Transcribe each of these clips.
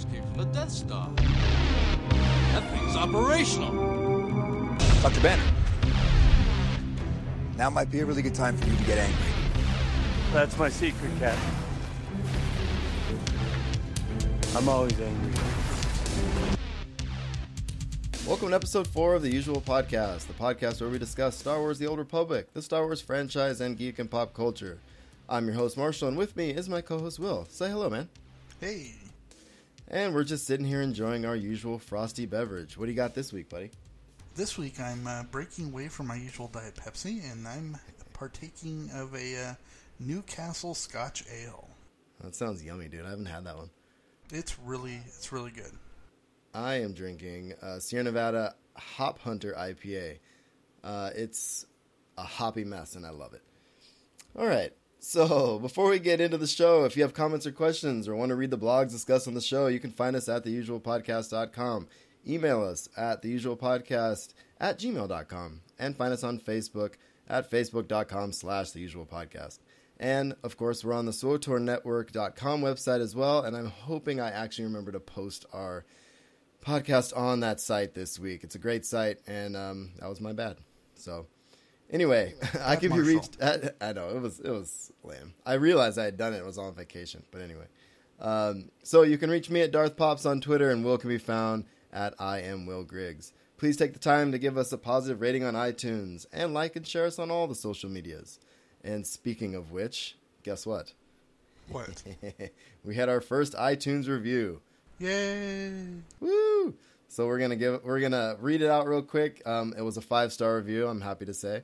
escaped from the Death Star. That thing's operational. Dr. Banner. Now might be a really good time for you to get angry. That's my secret, Captain. I'm always angry. Welcome to episode 4 of the usual podcast, the podcast where we discuss Star Wars The Old Republic, the Star Wars franchise, and geek and pop culture. I'm your host, Marshall, and with me is my co host, Will. Say hello, man. Hey, And we're just sitting here enjoying our usual frosty beverage. What do you got this week, buddy? this week I'm uh, breaking away from my usual Diet Pepsi and I'm partaking of a uh, Newcastle Scotch Ale. That sounds yummy, dude. I haven't had that one. It's really, it's really good. I am drinking uh, Sierra Nevada Hop Hunter IPA. Uh, it's a hoppy mess, and I love it. All right. So, before we get into the show, if you have comments or questions or want to read the blogs discussed on the show, you can find us at theusualpodcast.com. Email us at theusualpodcast at gmail.com and find us on Facebook at facebook.com slash theusualpodcast. And, of course, we're on the SWOTORnetwork.com website as well, and I'm hoping I actually remember to post our podcast on that site this week. It's a great site, and um, that was my bad. So, anyway, I could be reached. At, I know it was it was lame. I realized I had done it. I was on vacation, but anyway. Um, so you can reach me at Darth Pops on Twitter, and Will can be found at I am Will Griggs. Please take the time to give us a positive rating on iTunes and like and share us on all the social medias. And speaking of which, guess what? What? we had our first iTunes review. Yay! Woo! So we're gonna give we're gonna read it out real quick. Um, it was a five star review. I'm happy to say.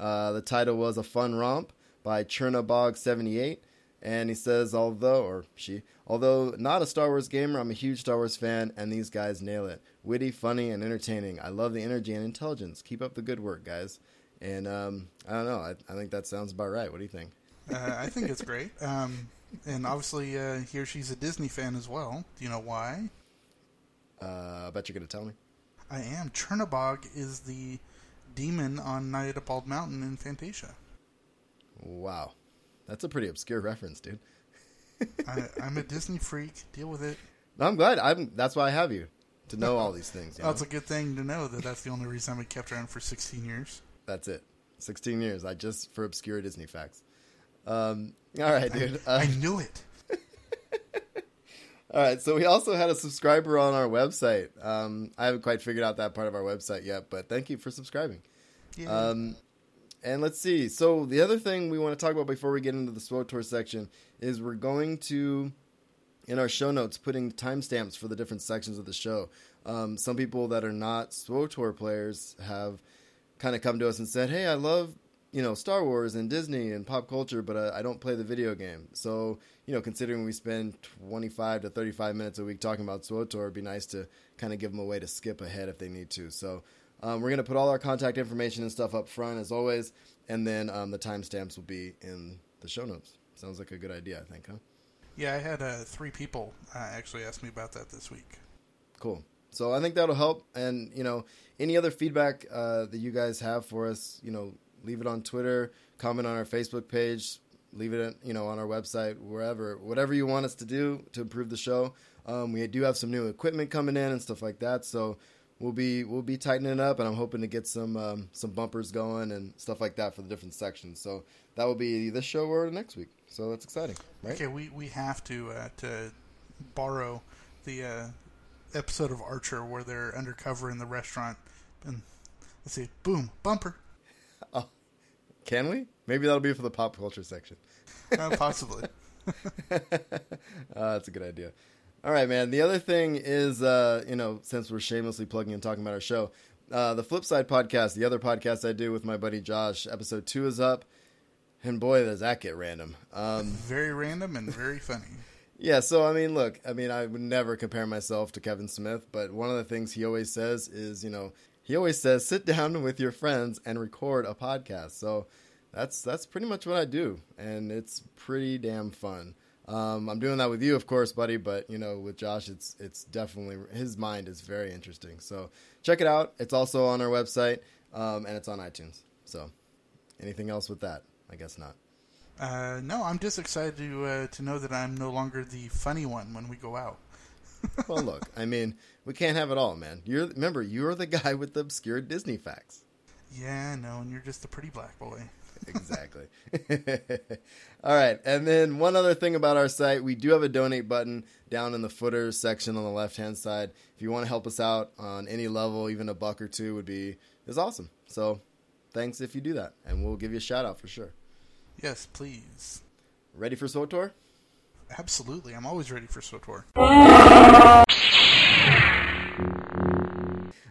Uh, the title was a fun romp by Chernabog78, and he says although or she although not a Star Wars gamer, I'm a huge Star Wars fan, and these guys nail it. Witty, funny, and entertaining. I love the energy and intelligence. Keep up the good work, guys. And um, I don't know. I, I think that sounds about right. What do you think? Uh, I think it's great. Um, and obviously, uh, here she's a Disney fan as well. Do you know why? Uh, I bet you're gonna tell me. I am. Chernabog is the demon on Night at Bald Mountain in Fantasia. Wow, that's a pretty obscure reference, dude. I, I'm a Disney freak. Deal with it. I'm glad. I'm. That's why I have you to know all these things. You know? That's a good thing to know that that's the only reason been kept around for 16 years. That's it. 16 years. I just for obscure Disney facts. Um, all right, dude. Uh, I knew it. All right. So we also had a subscriber on our website. Um, I haven't quite figured out that part of our website yet, but thank you for subscribing. Yeah. Um, and let's see. So the other thing we want to talk about before we get into the SWOTOR section is we're going to, in our show notes, putting timestamps for the different sections of the show. Um, some people that are not SWOTOR players have kind of come to us and said, "Hey, I love you know Star Wars and Disney and pop culture, but uh, I don't play the video game." So you know, considering we spend twenty five to thirty five minutes a week talking about SWOTOR, it'd be nice to kind of give them a way to skip ahead if they need to. So. Um, we're going to put all our contact information and stuff up front as always, and then um, the timestamps will be in the show notes. Sounds like a good idea, I think, huh? yeah, I had uh, three people uh, actually ask me about that this week. Cool. So I think that'll help. And you know, any other feedback uh, that you guys have for us, you know, leave it on Twitter, comment on our Facebook page, leave it, you know, on our website, wherever, whatever you want us to do to improve the show. Um, we do have some new equipment coming in and stuff like that, so we'll be we'll be tightening it up, and I'm hoping to get some um, some bumpers going and stuff like that for the different sections. So that will be this show or next week. So that's exciting, right? Okay, we, we have to uh, to borrow the uh, episode of Archer where they're undercover in the restaurant and let's see, boom, bumper, Can we? Maybe that'll be for the pop culture section. uh, possibly. uh, that's a good idea. All right, man. The other thing is, uh, you know, since we're shamelessly plugging and talking about our show, uh, the Flip Side podcast, the other podcast I do with my buddy Josh, episode two is up. And boy, does that get random. Um, very random and very funny. yeah, so I mean, look, I mean, I would never compare myself to Kevin Smith, but one of the things he always says is, you know, he always says, sit down with your friends and record a podcast. So that's that's pretty much what I do, and it's pretty damn fun. Um, I'm doing that with you, of course, buddy, but you know, with Josh, it's it's definitely his mind is very interesting. So check it out. It's also on our website, um, and it's on iTunes. So anything else with that? I guess not. Uh, no, I'm just excited to uh, to know that I'm no longer the funny one when we go out. Well, look, I mean, we can't have it all, man. You're remember, you're the guy with the obscure Disney facts. Yeah, no, and you're just a pretty black boy. exactly. All right, and then one other thing about our site, we do have a donate button down in the footer section on the left hand side. If you want to help us out on any level, even a buck or two would be is awesome. So, thanks if you do that, and we'll give you a shout out for sure. Yes, please. Ready for SWTOR? Absolutely, I'm always ready for SWTOR.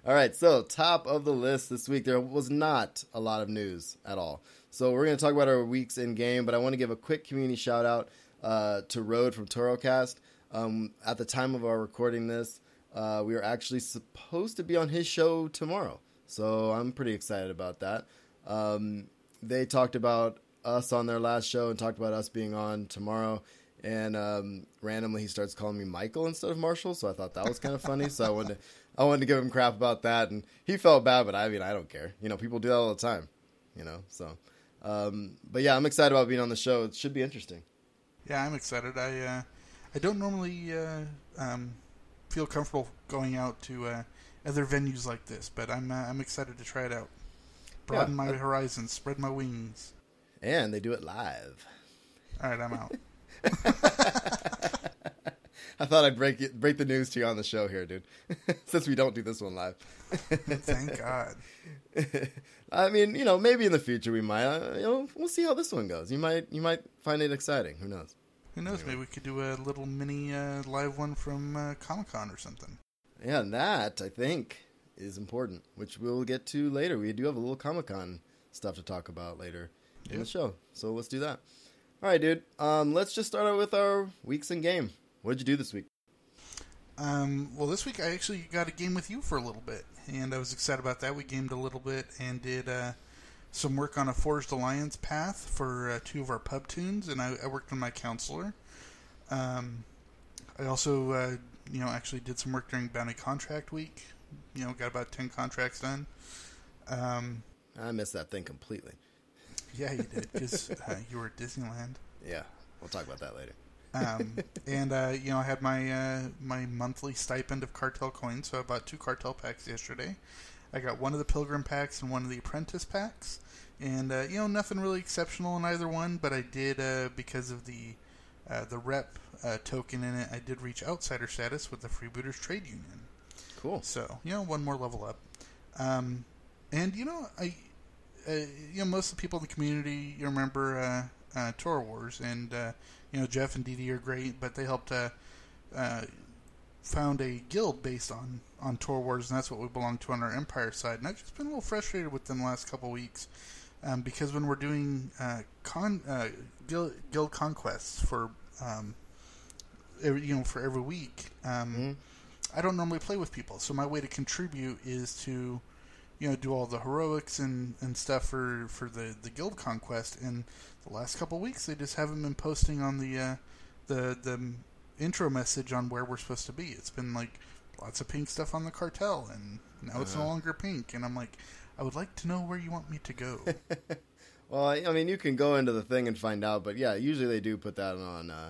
All right, so top of the list this week, there was not a lot of news at all. So we're going to talk about our weeks in game, but I want to give a quick community shout out uh, to Road from ToroCast. Um, at the time of our recording this, uh, we are actually supposed to be on his show tomorrow, so I'm pretty excited about that. Um, they talked about us on their last show and talked about us being on tomorrow. And um, randomly, he starts calling me Michael instead of Marshall, so I thought that was kind of funny. So I wanted to, I wanted to give him crap about that, and he felt bad, but I mean, I don't care. You know, people do that all the time. You know, so. Um, but yeah, I'm excited about being on the show. It should be interesting. Yeah, I'm excited. I uh, I don't normally uh, um, feel comfortable going out to uh, other venues like this, but I'm uh, I'm excited to try it out. Broaden Yeah, my horizons, spread my wings. And they do it live. All right, I'm out. I thought I'd break it, break the news to you on the show here, dude. Since we don't do this one live. Thank God. I mean, you know, maybe in the future we might. Uh, you know, we'll see how this one goes. You might, you might find it exciting. Who knows? Who knows? Maybe we could do a little mini uh, live one from uh, Comic Con or something. Yeah, and that I think is important, which we'll get to later. We do have a little Comic Con stuff to talk about later in the show, so let's do that. All right, dude. Um, let's just start out with our weeks in game. What did you do this week? Um, well, this week I actually got a game with you for a little bit, and I was excited about that. We gamed a little bit and did uh, some work on a Forged Alliance path for uh, two of our pub tunes, and I, I worked on my counselor. Um, I also, uh, you know, actually did some work during Bounty Contract Week. You know, got about ten contracts done. Um, I missed that thing completely. Yeah, you did because uh, you were at Disneyland. Yeah, we'll talk about that later. um, and uh, you know, I had my uh, my monthly stipend of cartel coins, so I bought two cartel packs yesterday. I got one of the pilgrim packs and one of the apprentice packs, and uh, you know, nothing really exceptional in either one, but I did uh, because of the uh, the rep uh, token in it. I did reach outsider status with the Freebooters Trade Union. Cool. So you know, one more level up. Um, and you know, I uh, you know most of the people in the community you remember uh, uh, Tor Wars, and uh, you know Jeff and Dee are great, but they helped uh, uh, found a guild based on on Tor Wars, and that's what we belong to on our Empire side. And I've just been a little frustrated with them the last couple weeks. Um, because when we're doing uh, con uh, guild, guild conquests for um, every, you know for every week, um, Mhm. I don't normally play with people, so my way to contribute is to, you know, do all the heroics and, and stuff for, for the, the guild conquest. And the last couple of weeks, they just haven't been posting on the uh, the the intro message on where we're supposed to be. It's been like lots of pink stuff on the cartel, and now it's no Uh-huh. longer pink. And I'm like, I would like to know where you want me to go. Well, I I mean, you can go into the thing and find out, but yeah, usually they do put that on uh,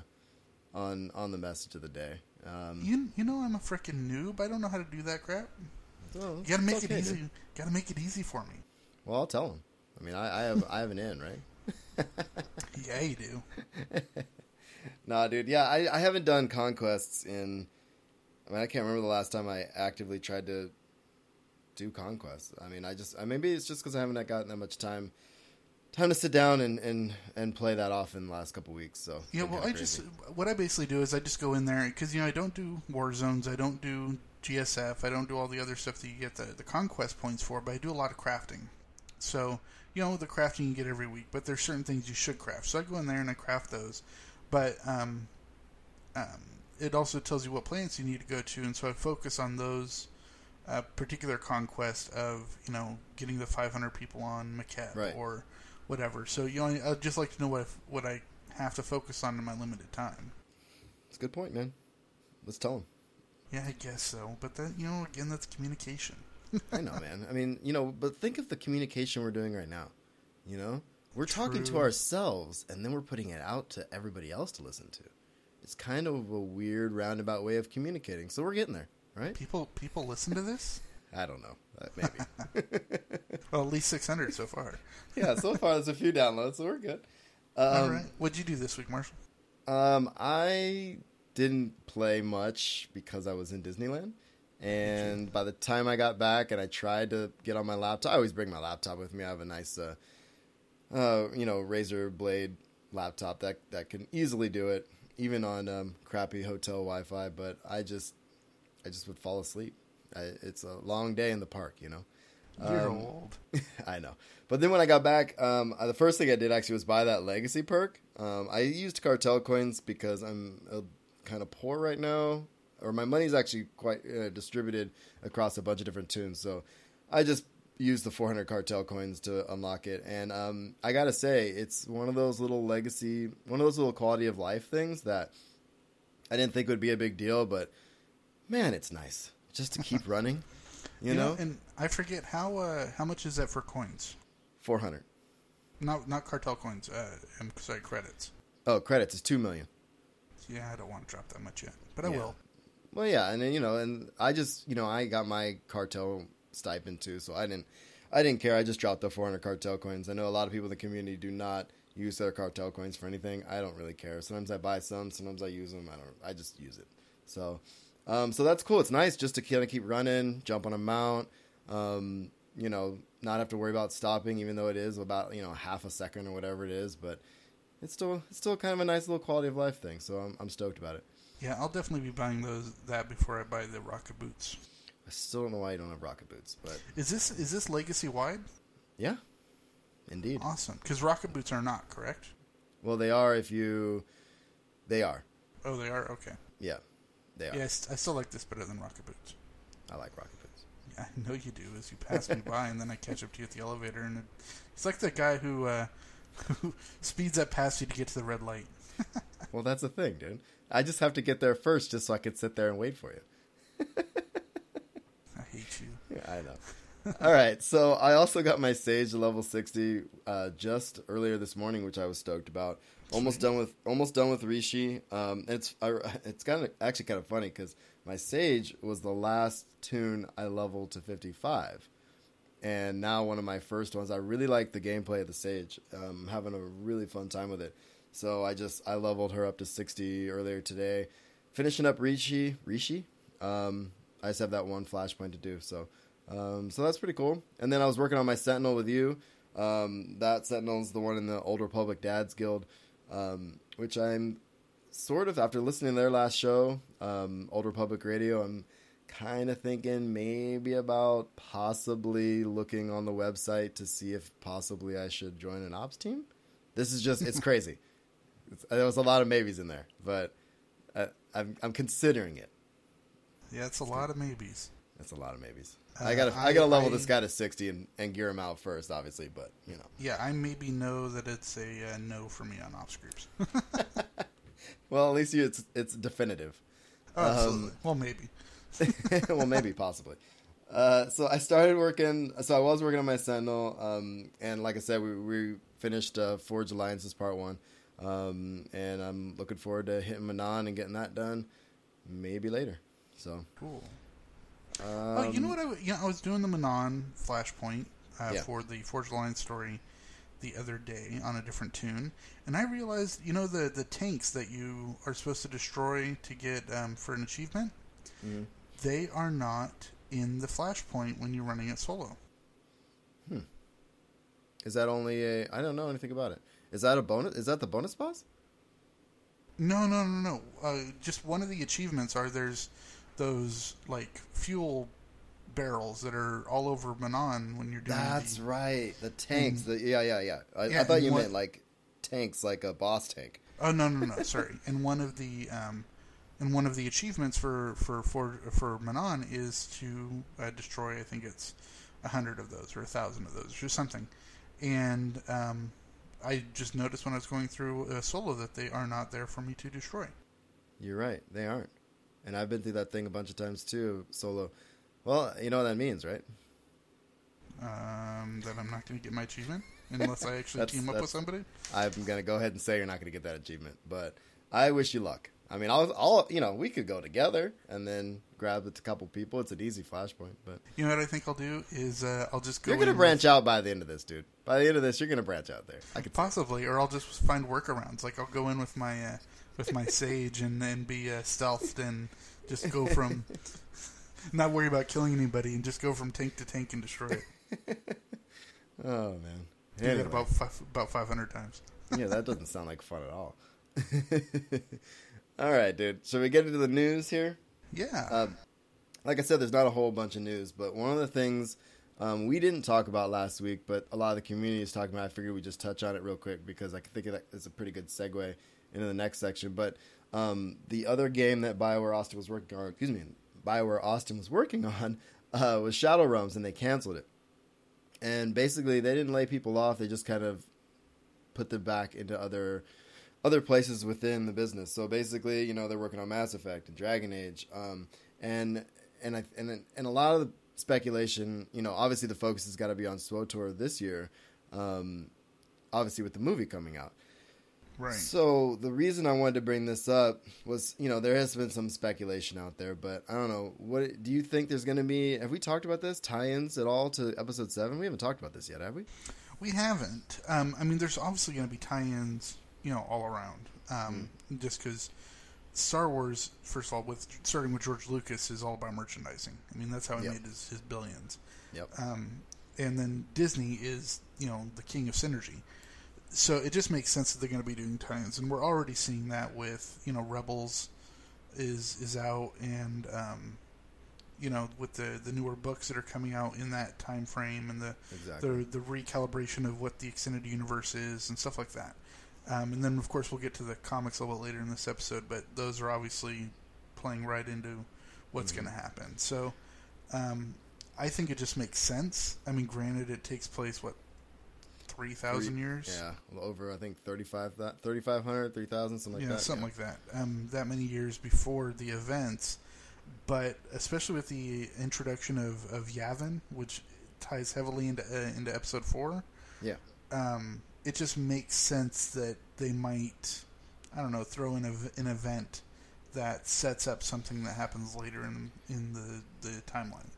on on the message of the day. Um, you you know I'm a freaking noob. I don't know how to do that crap. Well, You gotta make okay, it dude. easy. Gotta make it easy for me. Well, I'll tell them. I mean, I, I have I have an in, right? Yeah, you do. Nah, dude. Yeah, I, I haven't done conquests in. I mean, I can't remember the last time I actively tried to do conquests. I mean, I just I, maybe it's just because I haven't gotten that much time time to sit down and and, and play that off in the last couple weeks. So Yeah, well, kinda I just what I basically do is I just go in there because you know I don't do war zones, I don't do GSF, I don't do all the other stuff that you get the the conquest points for, but I do a lot of crafting. So you know the crafting you get every week, but there's certain things you should craft. So I go in there and I craft those, but um, um, it also tells you what planets you need to go to, and so I focus on those. Uh, particular conquest of you know getting the 500 people on Makeb Right. or whatever. So you know, I'd just like to know what what I have to focus on in my limited time. It's a good point, man. Let's tell them. Yeah, I guess so. But then you know, again, that's communication. I know, man. I mean, you know, but think of the communication we're doing right now. You know, we're talking to ourselves, and then we're putting it out to everybody else to listen to. it's kind of a weird roundabout way of communicating. So we're getting there, right? People people listen to this. I don't know, uh, maybe. Well, at least six hundred so far. yeah, so far there's a few downloads, so we're good. Um, All right. What'd you do this week, Marshall? Um, I didn't play much because I was in Disneyland. And by the time I got back and I tried to get on my laptop, I always bring my laptop with me. I have a nice, uh, uh, you know, Razer Blade laptop that that can easily do it, even on um, crappy hotel Wi-Fi. But I just, I just would fall asleep. I, it's a long day in the park, you know. You're Um, old. I know. But then when I got back, um, uh, the first thing I did actually was buy that legacy perk. Um, I used cartel coins because I'm uh, kind of poor right now, or my money's actually quite uh, distributed across a bunch of different tunes. So I just used the 400 cartel coins to unlock it. And um, I gotta say, it's one of those little legacy, one of those little quality of life things that I didn't think would be a big deal, but man, it's nice just to keep running. You, know, and I forget how uh, how much is that for coins? 400. Not not cartel coins. Uh, I'm sorry, credits. Oh, credits is two million. Yeah, I don't want to drop that much yet, but I Yeah. will. Well, yeah, and then you know, and I just you know I got my cartel stipend too, so I didn't I didn't care. I just dropped the 400 cartel coins. I know a lot of people in the community do not use their cartel coins for anything. I don't really care. Sometimes I buy some, sometimes I use them. I don't. I just use it. So, um, so that's cool. It's nice just to kind of keep running, jump on a mount. Um, you know, not have to worry about stopping, even though it is about you know half a second or whatever it is. But it's still it's still kind of a nice little quality of life thing. So I'm I'm stoked about it. Yeah, I'll definitely be buying those that before I buy the rocket boots. I still don't know why you don't have rocket boots, but Is this is this legacy wide? yeah, indeed. Awesome, because rocket boots are not correct. Well, they are if you. They are. Oh, they are okay. Yeah, they are. Yeah, I, I still like this better than rocket boots. I like rocket boots. Yeah, I know you do. As you pass me by, and then I catch up to you at the elevator, and it, it's like the guy who uh, who speeds up past you to get to the red light. Well, that's the thing, dude. I just have to get there first, just so I can sit there and wait for you. I hate you. Yeah, I know. All right, so I also got my Sage level sixty uh, just earlier this morning, which I was stoked about. Almost done with almost done with Rishi. Um, it's I, it's kind of actually kind of funny because my Sage was the last tune I leveled to fifty five, and now one of my first ones. I really like the gameplay of the Sage. I'm having a really fun time with it. So I just I leveled her up to sixty earlier today, finishing up Rishi. Rishi. Um, I just have that one flashpoint to do. So, um, so that's pretty cool. And then I was working on my Sentinel with you. Um, that Sentinel's the one in the Old Republic Dads Guild, um, which I'm sort of after listening to their last show, um, Old Republic Radio. I'm kind of thinking maybe about possibly looking on the website to see if possibly I should join an ops team. This is just it's crazy. It's, there was a lot of maybes in there, but I, I'm I'm considering it. Yeah, it's a lot of maybes. That's a lot of maybes. Uh, I gotta, I, I- gotta level I- this guy to sixty and, and gear him out first, obviously. But you know, Yeah, I maybe know that it's a uh, no for me on ops groups. well, at least you, it's it's definitive. Oh, absolutely. well, maybe. well, maybe, possibly. Uh, so I started working. So I was working on my Sentinel, um, and like I said, we, we finished uh, Forged Alliances Part One, um, and I'm looking forward to hitting Manaan and getting that done, maybe later. So, Cool. um, oh, you know what? I, w- you know, I was doing the Manaan Flashpoint uh, Yeah. for the Forge Alliance story the other day on a different tune, and I realized, you know, the the tanks that you are supposed to destroy to get um, for an achievement, Mhm. They are not in the Flashpoint when you're running it solo. Hmm. Is that only a? I don't know anything about it. Is that a bonus? Is that the bonus boss? No, no, no, no. Uh, just one of the achievements are there's those like fuel barrels that are all over Manaan when you're doing. That's the, right. The tanks. The, yeah, yeah, yeah. I, Yeah, I thought you what- meant like tanks, like a boss tank. Oh no, no, no. sorry. And one of the um, and one of the achievements for for for for Manaan is to uh, destroy. I think it's a hundred of those or a thousand of those, or something. And um, I just noticed when I was going through uh, solo that they are not there for me to destroy. You're right. They aren't. And I've been through that thing a bunch of times too, solo. Well, you know what that means, right? Um, that I'm not going to get my achievement unless I actually team up with somebody. I'm gonna go ahead and say you're not gonna get that achievement, but I wish you luck. I mean, I'll, I'll, you know, we could go together and then grab with a couple people. It's an easy flashpoint, but You know what I think I'll do is uh, I'll just go. you're gonna branch out by the end of this, dude. By the end of this, you're gonna branch out there. I could possibly, or I'll just find workarounds. Like I'll go in with my uh, with my sage and then be uh, stealthed and just go from not worry about killing anybody and just go from tank to tank and destroy it. Oh man. Do that about five, about five hundred times. yeah, that doesn't sound like fun at all. All right, dude. Should we get into the news here? Yeah. Um, like I said, there's not a whole bunch of news, but one of the things um, we didn't talk about last week, but a lot of the community is talking about. I figured we just touch on it real quick because I think that is a pretty good segue into the next section. But um, the other game that Bioware Austin was working on, excuse me, Bioware Austin was working on uh, was Shadow Realms, and they canceled it. And basically, they didn't lay people off; they just kind of put them back into other other places within the business. So basically, you know, they're working on Mass Effect and Dragon Age, um, and and I, and and a lot of the speculation, you know, obviously the focus has got to be on SWOTOR this year, um, obviously with the movie coming out. right. So the reason I wanted to bring this up was, you know, there has been some speculation out there, but I don't know. What do you think? There's going to be? Have we talked about this tie-ins at all to Episode Seven? We haven't talked about this yet, have we? We haven't. Um, I mean, there's obviously going to be tie-ins, you know, all around. Um, Just because Star Wars, first of all, with starting with George Lucas, is all about merchandising. I mean, that's how he Yep. made his, his billions. Yep. Um, and then Disney is, you know, the king of synergy. So it just makes sense that they're going to be doing tie-ins, and we're already seeing that with, you know, Rebels is is out, and um, you know, with the the newer books that are coming out in that time frame, and the Exactly. the the recalibration of what the extended universe is and stuff like that. Um, and then of course we'll get to the comics a little bit later in this episode, but those are obviously playing right into what's Mm-hmm. going to happen. So um, I think it just makes sense. I mean, granted, it takes place what 3,000 years, Yeah, over I think 35 that 3500, 3000 something like that. yeah, that. something like that. Um, that many years before the events, but especially with the introduction of, of Yavin, which ties heavily into uh, into episode four. Yeah. Um, it just makes sense that they might, I don't know, throw in a, an event that sets up something that happens later in in the the timeline.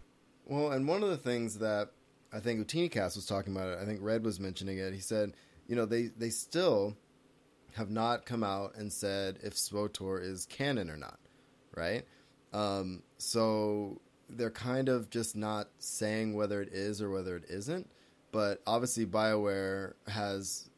Well, and one of the things that I think Ootinicast was talking about it, I think Red was mentioning it. He said, you know, they they still have not come out and said if SWOTOR is canon or not, right? Um, so they're kind of just not saying whether it is or whether it isn't. But obviously, Bioware has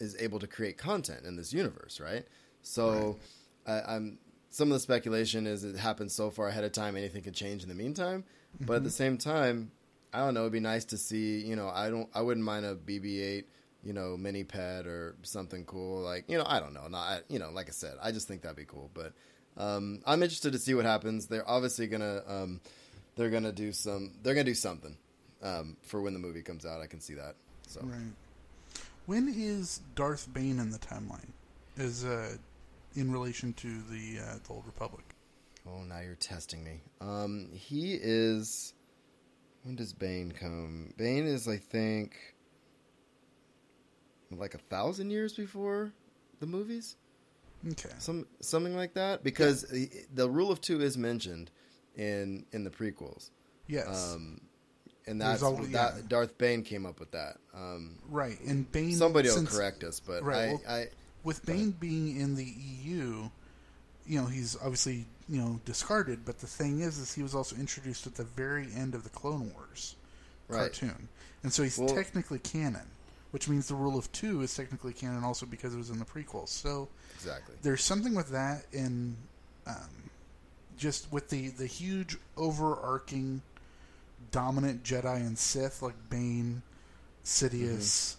is able to create content in this universe, right? So, I, I'm some of the speculation is it happens so far ahead of time, anything can change in the meantime. But at the same time, I don't know. It'd be nice to see. You know, I don't. I wouldn't mind a BB-8, you know, mini pet or something cool. Like, you know, I don't know. Not, you know, like I said, I just think that'd be cool. But um, I'm interested to see what happens. They're obviously gonna. Um, they're gonna do some. They're gonna do something um, for when the movie comes out. I can see that. So Right. When is Darth Bane in the timeline? Is uh, in relation to the uh, the Old Republic? Oh, now you're testing me. Um, he is. When does Bane come? Bane is, I think, like a thousand years before the movies, Okay. some something like that. Because the- the rule of two is mentioned in in the prequels, Yes. um, and that's that yeah. Darth Bane came up with that. Um, right. And Bane. somebody will correct us, but right, I, well- I with Bane being in the EU, you know, he's obviously you know discarded. But the thing is, is he was also introduced at the very end of the Clone Wars right. cartoon, and so he's Well- technically canon, which means the rule of two is technically canon also because it was in the prequels. So Exactly. there's something with that in um, just with the the huge overarching dominant Jedi and Sith like Bane, Sidious,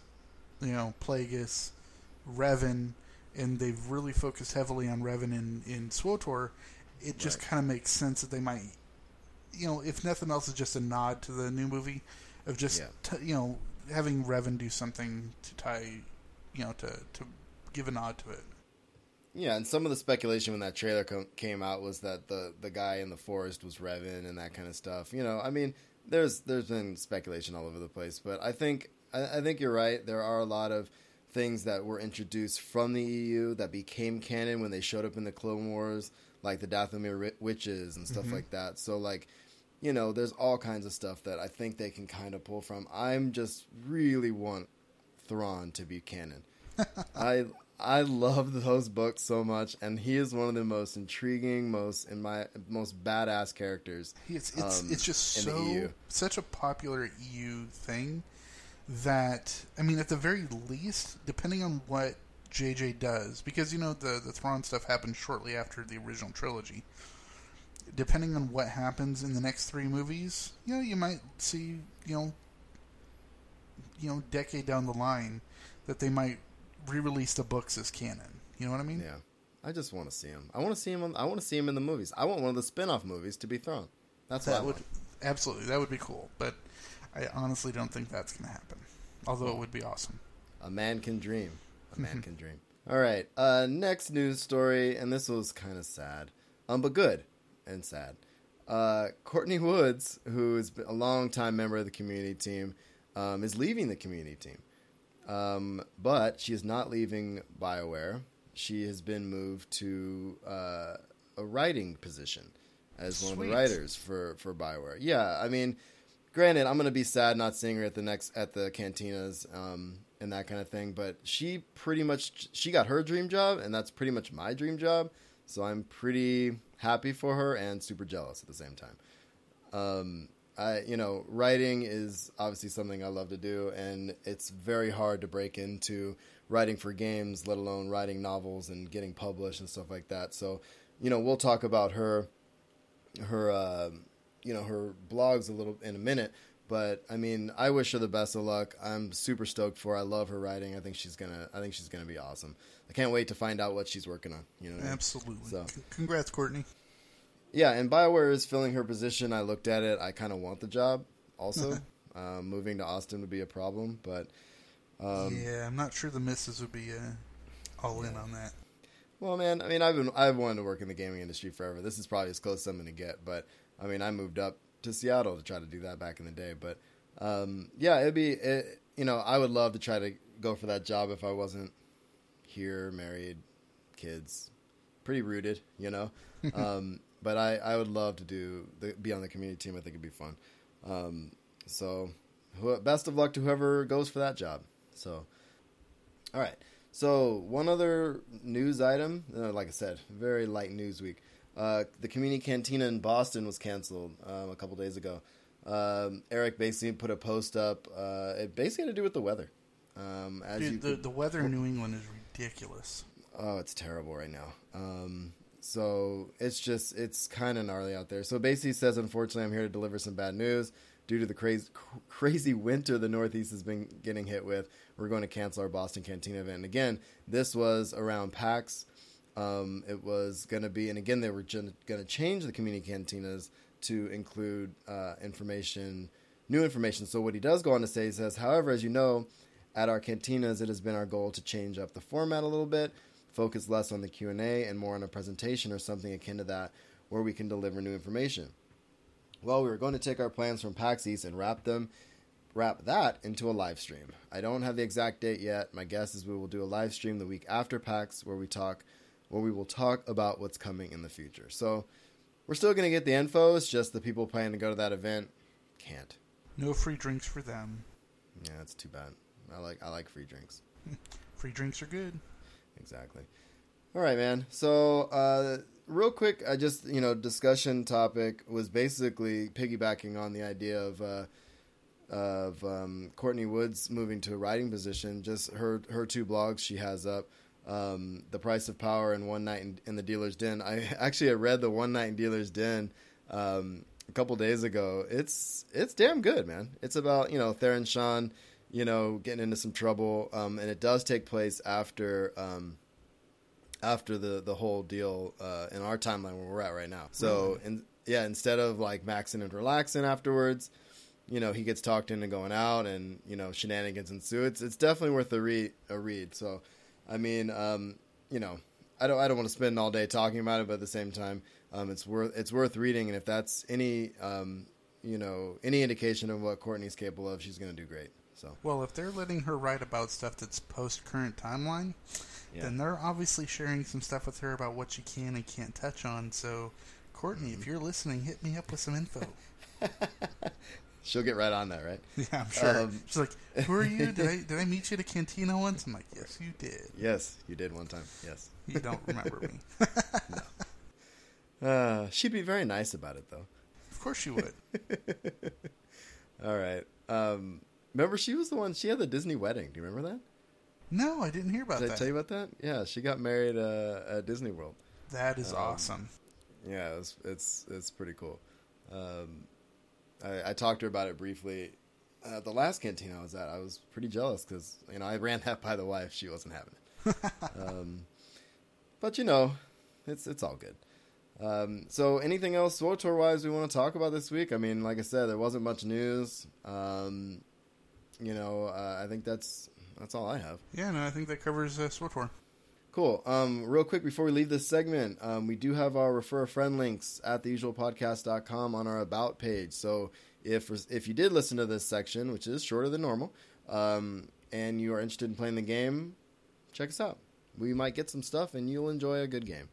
Mm-hmm. you know, Plagueis, Revan, and they've really focused heavily on Revan in in SWOTOR. It just kind of makes sense that they might, you know, if nothing else, is just a nod to the new movie of just Yeah. t- you know having Revan do something to tie, you know, to to give a nod to it. Yeah, and some of the speculation when that trailer co- came out was that the the guy in the forest was Revan and that kind of stuff. You know, I mean, there's there's been speculation all over the place, but I think I, I think you're right. There are a lot of things that were introduced from the EU that became canon when they showed up in the Clone Wars, like the Dathomir witches and stuff mm-hmm. like that. So like, you know, there's all kinds of stuff that I think they can kind of pull from. I'm just really want Thrawn to be canon. I I love those books so much, and he is one of the most intriguing, most in my most badass characters. It's it's um, it's just so such a popular EU thing that I mean, at the very least, depending on what JJ does, because you know the the Thrawn stuff happened shortly after the original trilogy. Depending on what happens in the next three movies, you know, you might see you know, you know, decade down the line that they might re-release the books as canon. You know what I mean? Yeah, I just want to see him. I want to see him. On, I want to see him in the movies. I want one of the spin-off movies to be Thrawn. That's That would absolutely that would be cool, but I honestly don't think that's going to happen. Although it would be awesome. A man can dream. A man can dream. All right. Uh, next news story, and this was kind of sad, um, but good and sad. Uh, Courtney Woods, who is a longtime member of the community team, um, is leaving the community team. Um, but she is not leaving BioWare. She has been moved to uh, a writing position as one of the writers for, for BioWare. Yeah, I mean, granted, I'm going to be sad not seeing her at the next at the cantinas um, and that kind of thing. But she pretty much she got her dream job, and that's pretty much my dream job. So I'm pretty happy for her and super jealous at the same time. Um, I you know writing is obviously something I love to do, and it's very hard to break into writing for games, let alone writing novels and getting published and stuff like that. So you know we'll talk about her her uh, you know her blogs a little in a minute. But I mean, I wish her the best of luck. I'm super stoked for. Her. I love her writing. I think she's gonna. I think she's gonna be awesome. I can't wait to find out what she's working on. You know, what I mean? Absolutely. So- Congrats, Courtney. Yeah, and Bioware is filling her position. I looked at it. I kind of want the job. Also, um, moving to Austin would be a problem, but Um, yeah, I'm not sure the misses would be uh, all in on that. Well, man, I mean, I've been I've wanted to work in the gaming industry forever. This is probably as close as I'm going to get, but I mean, I moved up to Seattle to try to do that back in the day. But um, yeah, it'd be it, you know I would love to try to go for that job if I wasn't here, married, kids, pretty rooted, you know. um, but I I would love to do the, be on the community team. I think it'd be fun. Um, so, who, best of luck to whoever goes for that job. So, all right. So one other news item, uh, like I said, very light news week. Uh, the community cantina in Boston was canceled um, a couple days ago. Um, Eric basically put a post up. Uh, it basically had to do with the weather. Um, as you Dude, the, could- the weather in New England is ridiculous. Oh, it's terrible right now. Um, so it's just it's kind of gnarly out there. So basically, says unfortunately, I'm here to deliver some bad news. Due to the crazy crazy winter the Northeast has been getting hit with, we're going to cancel our Boston Cantina event. And again, this was around PAX. Um, it was going to be, and again, they were going to change the community cantinas to include uh, information, new information. So what he does go on to say, he says, however, as you know, at our cantinas, it has been our goal to change up the format a little bit, focus less on the Q and A and more on a presentation or something akin to that, where we can deliver new information. Well, we were going to take our plans from PAX East and wrap them, wrap that into a live stream. I don't have the exact date yet. My guess is we will do a live stream the week after PAX, where we talk, where we will talk about what's coming in the future. So we're still going to get the info. It's just the people planning to go to that event can't. No free drinks for them. Yeah, that's too bad. I like I like free drinks. Free drinks are good. Exactly. All right, man. So, uh, real quick, I just you know discussion topic was basically piggybacking on the idea of uh, of um, Courtney Woods moving to a writing position. Just her her two blogs she has up. Um, the price of power and one night in, in the dealer's den. I actually had read the one night in dealer's den um, a couple days ago. It's it's damn good, man. It's about you know Theron Shan, you know, getting into some trouble, um, and it does take place after um, after the the whole deal uh, in our timeline where we're at right now. So, and yeah, instead of like maxing and relaxing afterwards, you know, he gets talked into going out, and you know, shenanigans ensue. It's it's definitely worth a read. A read. So, I mean, um, you know, I don't I don't want to spend all day talking about it, but at the same time, um, it's worth it's worth reading, and if that's any um, you know any indication of what Courtney's capable of, she's going to do great. So Well, if they're letting her write about stuff that's post current timeline, Yeah. then they're obviously sharing some stuff with her about what she can and can't touch on. So, Courtney, Mm-hmm. if you're listening, hit me up with some info. she'll get right on that, right? yeah, I'm sure. Um, She's like, "Who are you? Did I did I meet you at a cantina once?" I'm like, "Yes, you did. Yes, you did one time. Yes. You don't remember me? Uh, she'd be very nice about it, though. of course she would. All right. Um, remember, she was the one. She had the Disney wedding. Do you remember that? No, I didn't hear about Did I tell you about that? Yeah, she got married uh, at Disney World. that is Um, awesome. Yeah, it's it's it's pretty cool. Um, I, I talked to her about it briefly. Uh, the last canteen I was at, I was pretty jealous because you know I ran that by the wife. She wasn't having it. um, but you know, it's it's all good. Um, so, anything else tour wise we want to talk about this week? I mean, like I said, there wasn't much news. Um, you know, uh, I think that's that's all I have. Yeah, no, I think that covers uh, SWTOR. Cool. Um, real quick before we leave this segment, um, we do have our refer a friend links at theusualpodcast.com on our about page. So if if you did listen to this section, which is shorter than normal, um, and you are interested in playing the game, check us out. We might get some stuff, and you'll enjoy a good game.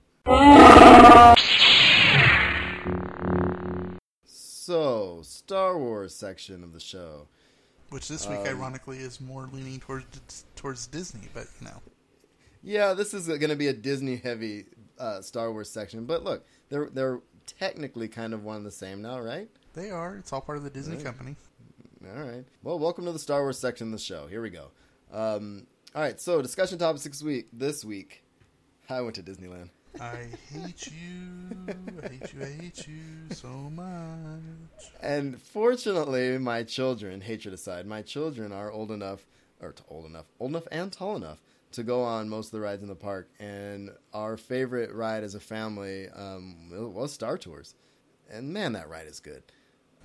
So, Star Wars section of the show. Which this week, Um, ironically, is more leaning towards towards Disney, but you know, Yeah, this is going to be a Disney heavy uh, Star Wars section, but look, they're they're technically kind of one and the same now, right? they are. It's all part of the Disney Right. company. All right. Well, welcome to the Star Wars section of the show. Here we go. Um, all right. So, discussion topic six week this week. I went to Disneyland. I hate you. I hate you. I hate you so much. And fortunately, my children, hatred aside, my children are old enough, or old enough, old enough and tall enough to go on most of the rides in the park. And our favorite ride as a family um, was Star Tours. And man, that ride is good.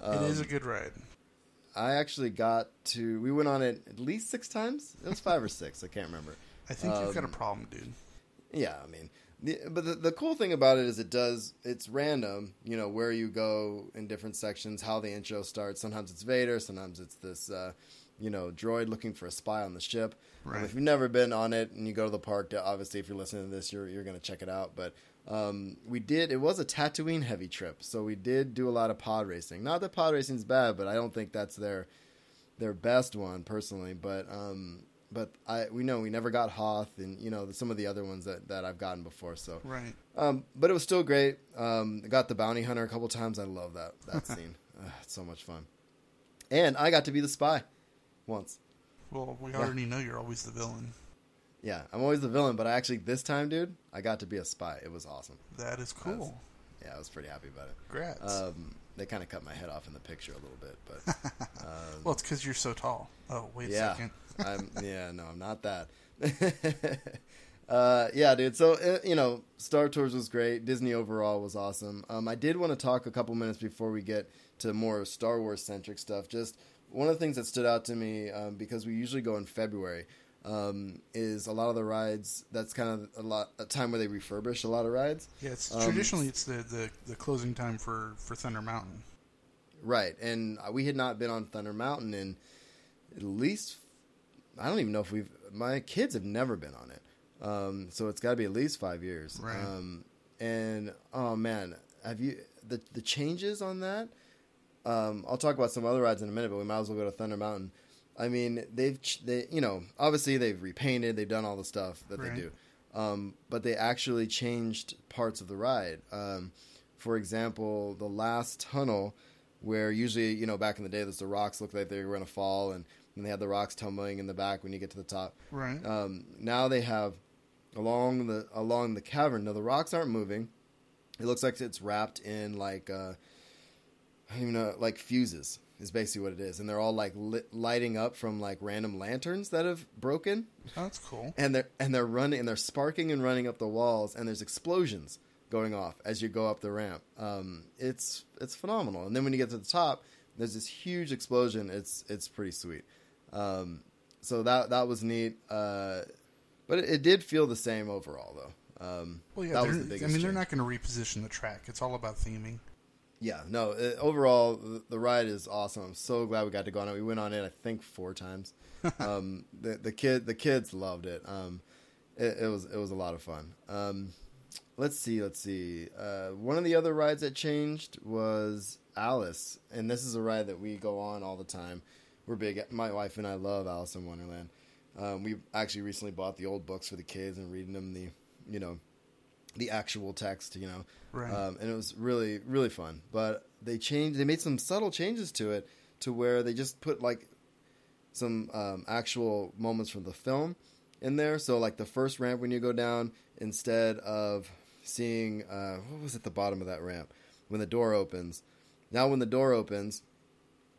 it is Um, a good ride. I actually got to, we went on it at least six times. It was five or six. I can't remember. I think you've got a um, problem, dude. Yeah, I mean, but the, the cool thing about it is it does it's random. You know where you go in different sections, how the intro starts. Sometimes it's Vader, sometimes it's this, uh, you know, droid looking for a spy on the ship. Um, Right. if you've never been on it and you go to the park, obviously, if you're listening to this, you're you're going to check it out. But um, we did. It was a Tatooine heavy trip, so we did do a lot of pod racing. Not that pod racing's bad, but I don't think that's their their best one personally. But um, but I we know we never got Hoth and you know some of the other ones that, that I've gotten before. So Right. um, but it was still great. Um, got the bounty hunter a couple times. I love that that scene. Ugh, it's so much fun. And I got to be the spy once. Well, we already know you're always the villain. Yeah, I'm always the villain, but I actually this time, dude, I got to be a spy. It was awesome. That is cool. Yeah, I was pretty happy about it. Congrats. Um, they kind of cut my head off in the picture a little bit, but um, well, it's because you're so tall. Oh, wait a yeah, second. I'm yeah, no, I'm not that. uh, yeah, dude. So uh, you know, Star Tours was great. Disney overall was awesome. Um, I did want to talk a couple minutes before we get to more Star Wars centric stuff. Just one of the things that stood out to me um, because we usually go in February. Um, is a lot of the rides. That's kind of a lot a time where they refurbish a lot of rides. Yeah, it's Um, traditionally it's the, the, the closing time for, for Thunder Mountain. Right, and we had not been on Thunder Mountain in at least I don't even know if we've my kids have never been on it, um, so it's got to be at least five years. Right. Um, and oh man, have you the the changes on that? Um, I'll talk about some other rides in a minute, but we might as well go to Thunder Mountain. I mean, they've they you know obviously they've repainted, they've done all the stuff that Right. they do, um, but they actually changed parts of the ride. Um, for example, the last tunnel where usually you know back in the day, the rocks looked like they were going to fall, and, and they had the rocks tumbling in the back when you get to the top. Right. Um, now they have along the along the cavern. Now the rocks aren't moving. It looks like it's wrapped in like uh, I don't even know, like fuses is basically what it is, and they're all like lit, lighting up from like random lanterns that have broken, Oh, that's cool. and they're and they're running and they're sparking and running up the walls, and there's explosions going off as you go up the ramp. Um, it's it's phenomenal, and then when you get to the top, there's this huge explosion. It's it's pretty sweet. Um, so that that was neat. Uh, but it, it did feel the same overall, though. Um, Well, yeah, that was the biggest. I mean, they're change. not going to reposition the track. It's all about theming. Yeah, no. Uh, overall, the, the ride is awesome. I'm so glad we got to go on it. We went on it, I think, four times. um, the the kid the kids loved it. Um, it, it was it was a lot of fun. Um, let's see, let's see. Uh, one of the other rides that changed was Alice, and this is a ride that we go on all the time. We're big. My wife and I love Alice in Wonderland. Um, we actually recently bought the old books for the kids and reading them the, you know, the actual text, you know, Right. um, and it was really really fun. But they changed. They made some subtle changes to it to where they just put like some um, actual moments from the film in there. So like the first ramp when you go down, instead of seeing uh, what was at the bottom of that ramp when the door opens. Now when the door opens,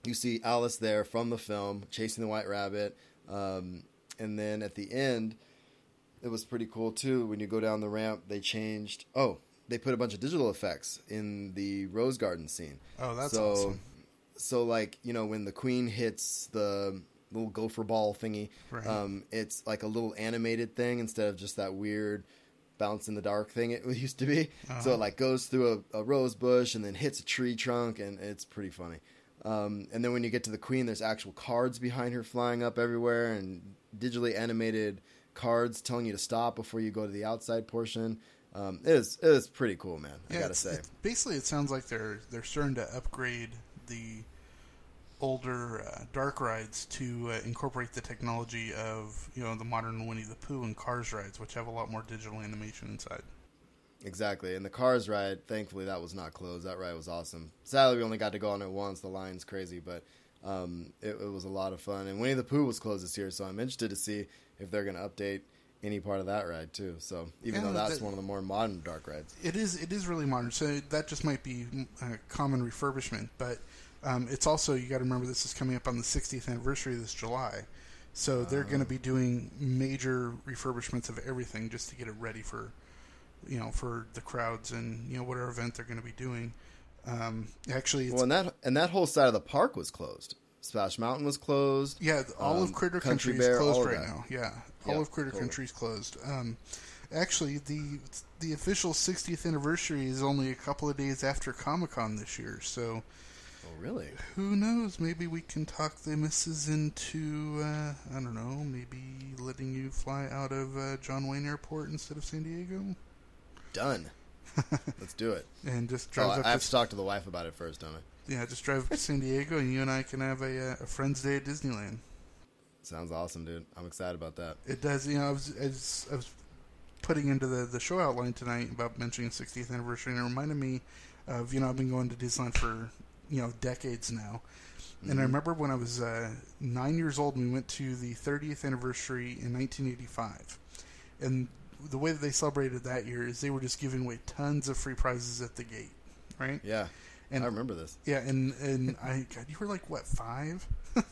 you see Alice there from the film chasing the white rabbit, um, and then at the end, it was pretty cool too. When you go down the ramp, they changed. Oh, they put a bunch of digital effects in the rose garden scene. Oh, that's so, awesome. So like you know when the queen hits the little gopher ball thingy, Right. um, it's like a little animated thing instead of just that weird bounce in the dark thing it used to be. So Uh-huh. it like goes through a, a rose bush and then hits a tree trunk, and it's pretty funny. Um, and then when you get to the queen, there's actual cards behind her flying up everywhere, and digitally animated cards telling you to stop before you go to the outside portion. Um, it is it is pretty cool, man. I gotta it's- say. it's- basically, it sounds like they're they're starting to upgrade the older uh, dark rides to uh, incorporate the technology of you know the modern Winnie the Pooh and Cars rides, which have a lot more digital animation inside. Exactly. And the Cars ride, thankfully, that was not closed. That ride was awesome. Sadly, we only got to go on it once. The line's crazy, but um, it, it was a lot of fun. And Winnie the Pooh was closed this year, so I'm interested to see if they're going to update any part of that ride too. So even Yeah, though that's that- one of the more modern dark rides, It is it is really modern, so that just might be a common refurbishment. But um, it's also you got to remember this is coming up on the 60th anniversary this July, so they're going to be doing major refurbishments of everything just to get it ready for you know for the crowds and you know whatever event they're going to be doing. Um, actually, it's, well, and that and that whole side of the park was closed. Splash Mountain was closed. yeah, all um, of Critter Country Country, Bear, is closed right that. now. Yeah, all Yeah, of Critter totally. Country is closed. Um, actually, the the official 60th anniversary is only a couple of days after Comic Con this year, so. Oh, really? Who knows? Maybe we can talk the missus into, uh, I don't know, maybe letting you fly out of uh, John Wayne Airport instead of San Diego? Done. Let's do it. And just Oh, drive I up I have to, to talk to the wife about it first, don't I? Yeah, just drive up to San Diego and you and I can have a, uh, a Friends Day at Disneyland. Sounds awesome, dude. I'm excited about that. It does, you know, I was, I was, I was putting into the, the show outline tonight about mentioning 60th anniversary, and it reminded me of, you know, I've been going to Disneyland for, you know, decades now. And I remember when I was uh, nine years old, we went to the 30th anniversary in 1985. And the way that they celebrated that year is they were just giving away tons of free prizes at the gate, right? Yeah, And I remember this. yeah, and and I, God, you were like what five?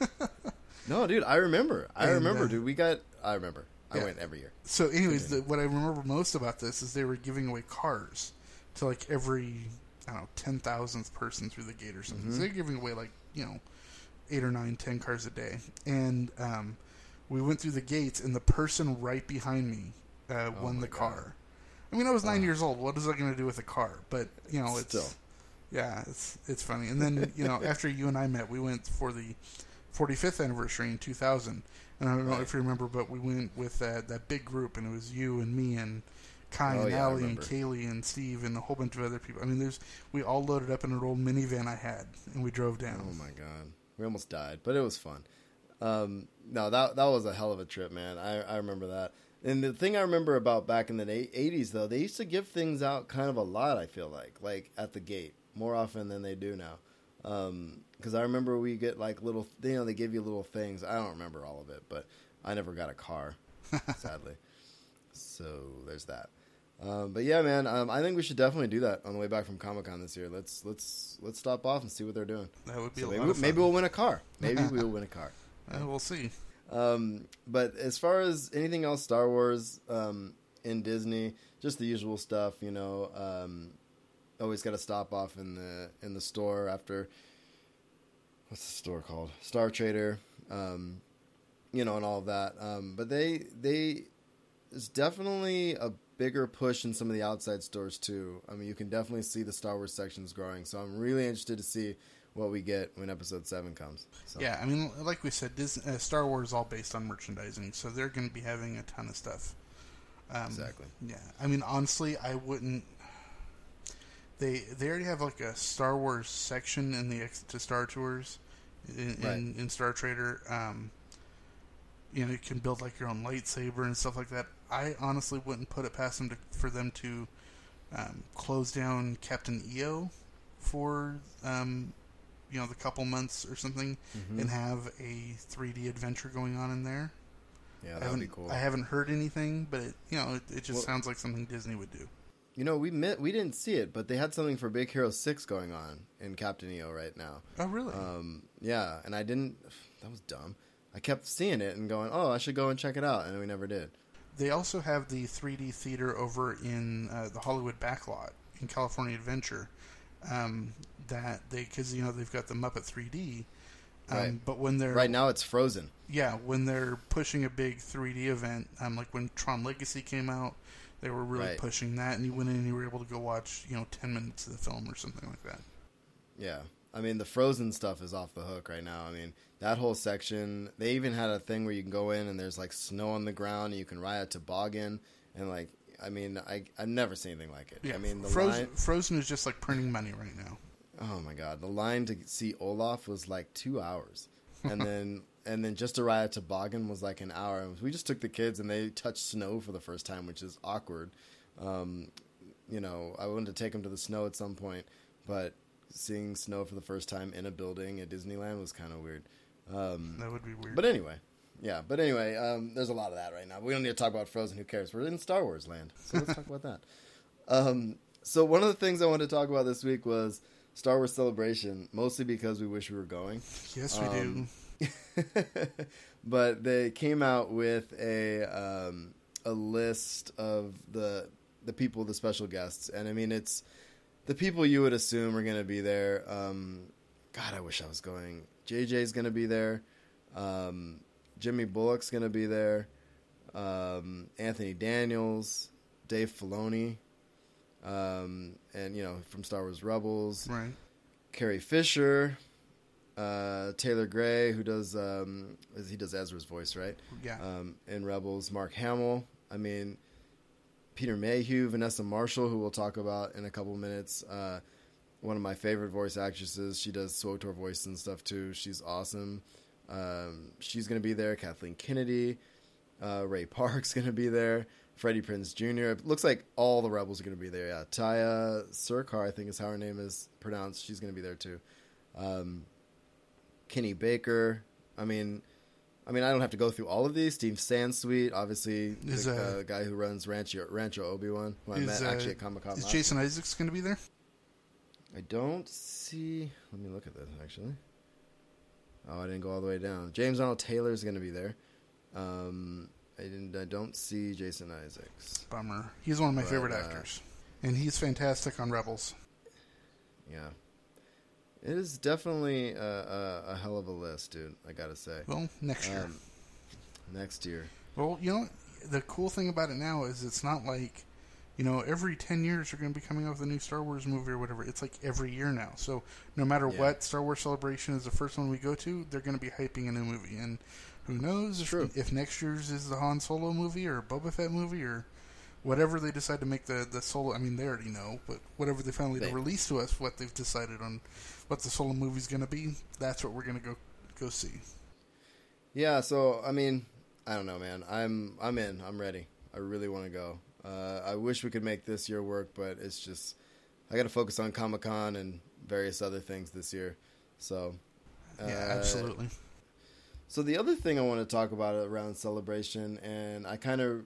No, dude, I remember. I And, remember, uh, dude. We got. I remember. I Yeah. went every year. So, anyways, the, what I remember most about this is they were giving away cars to like every I don't know ten thousandth person through the gate or something. So they're giving away like you know eight or nine, ten cars a day, and um, we went through the gates, and the person right behind me uh, won my the God. car. I mean, I was nine years old. What is that going to do with a car? But you know, it's Still. Yeah, it's it's funny. And then you know, after you and I met, we went for the 45th anniversary in 2000. And I don't know Right. if you remember, but we went with that that big group, and it was you and me and Kai Oh, and yeah, Allie and. Kaylee and Steve and a whole bunch of other people. I mean, there's we all loaded up in an old minivan I had, and we drove down. Oh my god, we almost died, but it was fun. Um, no, that that was a hell of a trip, man. I, I remember that. And the thing I remember about back in the '80s, though, they used to give things out kind of a lot. I feel like, like at the gate, more often than they do now. Because I remember we get like little, you know, they give you little things. I don't remember all of it, but I never got a car, sadly. So there's that. Um, but yeah, man, um, I think we should definitely do that on the way back from Comic Con this year. Let's let's let's stop off and see what they're doing. That would be So a maybe, lot of fun. maybe we'll win a car. Maybe we'll win a car. Uh, we'll see. Um, but as far as anything else, Star Wars um, in Disney, just the usual stuff. You know, um, always got to stop off in the in the store after. What's the store called? Star Trader. Um, you know, and all of that. Um, but they they it's definitely a bigger push in some of the outside stores too. I mean, you can definitely see the Star Wars sections growing. So I'm really interested to see what we get when Episode Seven comes. So. Yeah, I mean, like we said, Disney, uh, Star Wars is all based on merchandising, so they're going to be having a ton of stuff. Um, Exactly. Yeah, I mean, honestly, I wouldn't. They they already have like a Star Wars section in the Exit to Star Tours, in Right. in, in Star Trader. Um, you know, you can build like your own lightsaber and stuff like that. I honestly wouldn't put it past them to, for them to um, close down Captain EO for um, you know the couple months or something, Mhm. and have a 3D adventure going on in there. Yeah, that'd haven't be cool. I haven't heard anything, but it, you know it, it just Well- sounds like something Disney would do. You know, we met, we didn't see it, but they had something for Big Hero Six going on in Captain EO right now. Oh really? Um, yeah, and I didn't. That was dumb. I kept seeing it and going, "Oh, I should go and check it out," and we never did. They also have the 3D theater over in uh, the Hollywood backlot in California Adventure. Um, that they because you know they've got the Muppet 3D. Um, Right. But when they're Right now, it's frozen. yeah, when they're pushing a big 3D event, um, like when Tron Legacy came out, they were really Right. pushing that, and you went in and you were able to go watch you know 10 minutes of the film or something like that. Yeah, I mean the frozen stuff is off the hook right now. I mean that whole section. They even had a thing where you can go in and there's like snow on the ground and you can ride a toboggan and like. I mean, I I've never seen anything like it. Yeah, I mean, the Frozen, line. Frozen is just like printing money right now. Oh my god, the line to see Olaf was like two hours, and then and then just to ride a toboggan was like an hour. We just took the kids and they touched snow for the first time, which is awkward. Um, you know, I wanted to take them to the snow at some point, but seeing snow for the first time in a building at Disneyland was kind of weird. Um, That would be weird. but anyway, yeah. But anyway, um, there's a lot of that right now. We don't need to talk about Frozen. Who cares? We're in Star Wars land, so let's talk about that. Um, so one of the things I wanted to talk about this week was Star Wars Celebration, mostly because we wish we were going. yes, we um, do. but they came out with a um, a list of the the people, the special guests, and I mean it's the people you would assume are going to be there. Um, God, I wish I was going. JJ's going to be there. Um, Jimmy Bulloch's going to be there. Um, Anthony Daniels, Dave Filoni, um, and you know from Star Wars Rebels. Right. Carrie Fisher, uh, Taylor Gray, who does um, he does Ezra's voice, right? Yeah. Um, in Rebels, Mark Hamill. I mean, Peter Mayhew, Vanessa Marshall, who we'll talk about in a couple minutes. Uh, one of my favorite voice actresses. She does SWTOR voice and stuff too. She's awesome. Um, she's going to be there. Kathleen Kennedy, uh, Ray Park's going to be there. Freddie Prinze Jr. It looks like all the rebels are going to be there. Yeah, Tiya Sircar, I think is how her name is pronounced. She's going to be there too. Um, Kenny Baker. I mean, I mean, I don't have to go through all of these. Steve Sansweet, obviously, Is, the uh, uh, guy who runs Rancho Rancho Obi Wan, who I Is, met actually at Comic Con. Is Jason Isaacs going to be there? I don't see. Let me look at this actually. Oh, I didn't go all the way down. James Arnold Taylor is going to be there. Um, I didn't. I don't see Jason Isaacs. Bummer. He's one of my But, favorite uh, actors, and he's fantastic on Rebels. Yeah, it is definitely a, a, a hell of a list, dude. I gotta say. Well, next year. Um, next year. well, you know, the cool thing about it now is it's not like, you know, every ten years you're going to be coming out with a new Star Wars movie or whatever. It's like every year now. So no matter Yeah. what Star Wars Celebration is the first one we go to, they're going to be hyping a new movie. And who knows if, if next year's is the Han Solo movie or Boba Fett movie or whatever they decide to make the the solo. I mean, they already know, but whatever they finally They- release to us, what they've decided on, what the solo movie's going to be. That's what we're going to go go see. Yeah, so I mean, I don't know, man. I'm I'm in. I'm ready. I really want to go. Uh, I wish we could make this year work, but it's just I got to focus on Comic Con and various other things this year. So Yeah, uh, absolutely. So the other thing I want to talk about around celebration, and I kind of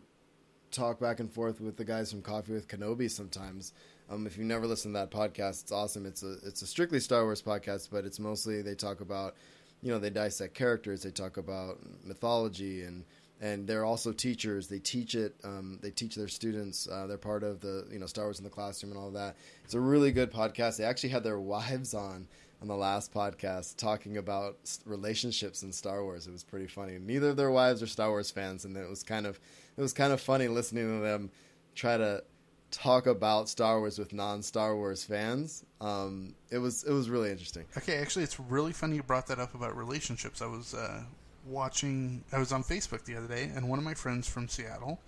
talk back and forth with the guys from Coffee with Kenobi sometimes. Um, if you've never listened to that podcast, it's awesome. It's a it's a strictly Star Wars podcast, but it's mostly they talk about, you know, they dissect characters, they talk about mythology, and and they're also teachers. They teach it. Um, they teach their students. Uh, they're part of the you know Star Wars in the classroom and all that. It's a really good podcast. They actually had their wives on on the last podcast talking about relationships in Star Wars. It was pretty funny. Neither of their wives are Star Wars fans, and it was kind of it was kind of funny listening to them try to talk about Star Wars with non Star Wars fans. Um, it was it was really interesting. Okay, actually, it's really funny you brought that up about relationships. I was uh, watching, I was on Facebook the other day, and one of my friends from Seattle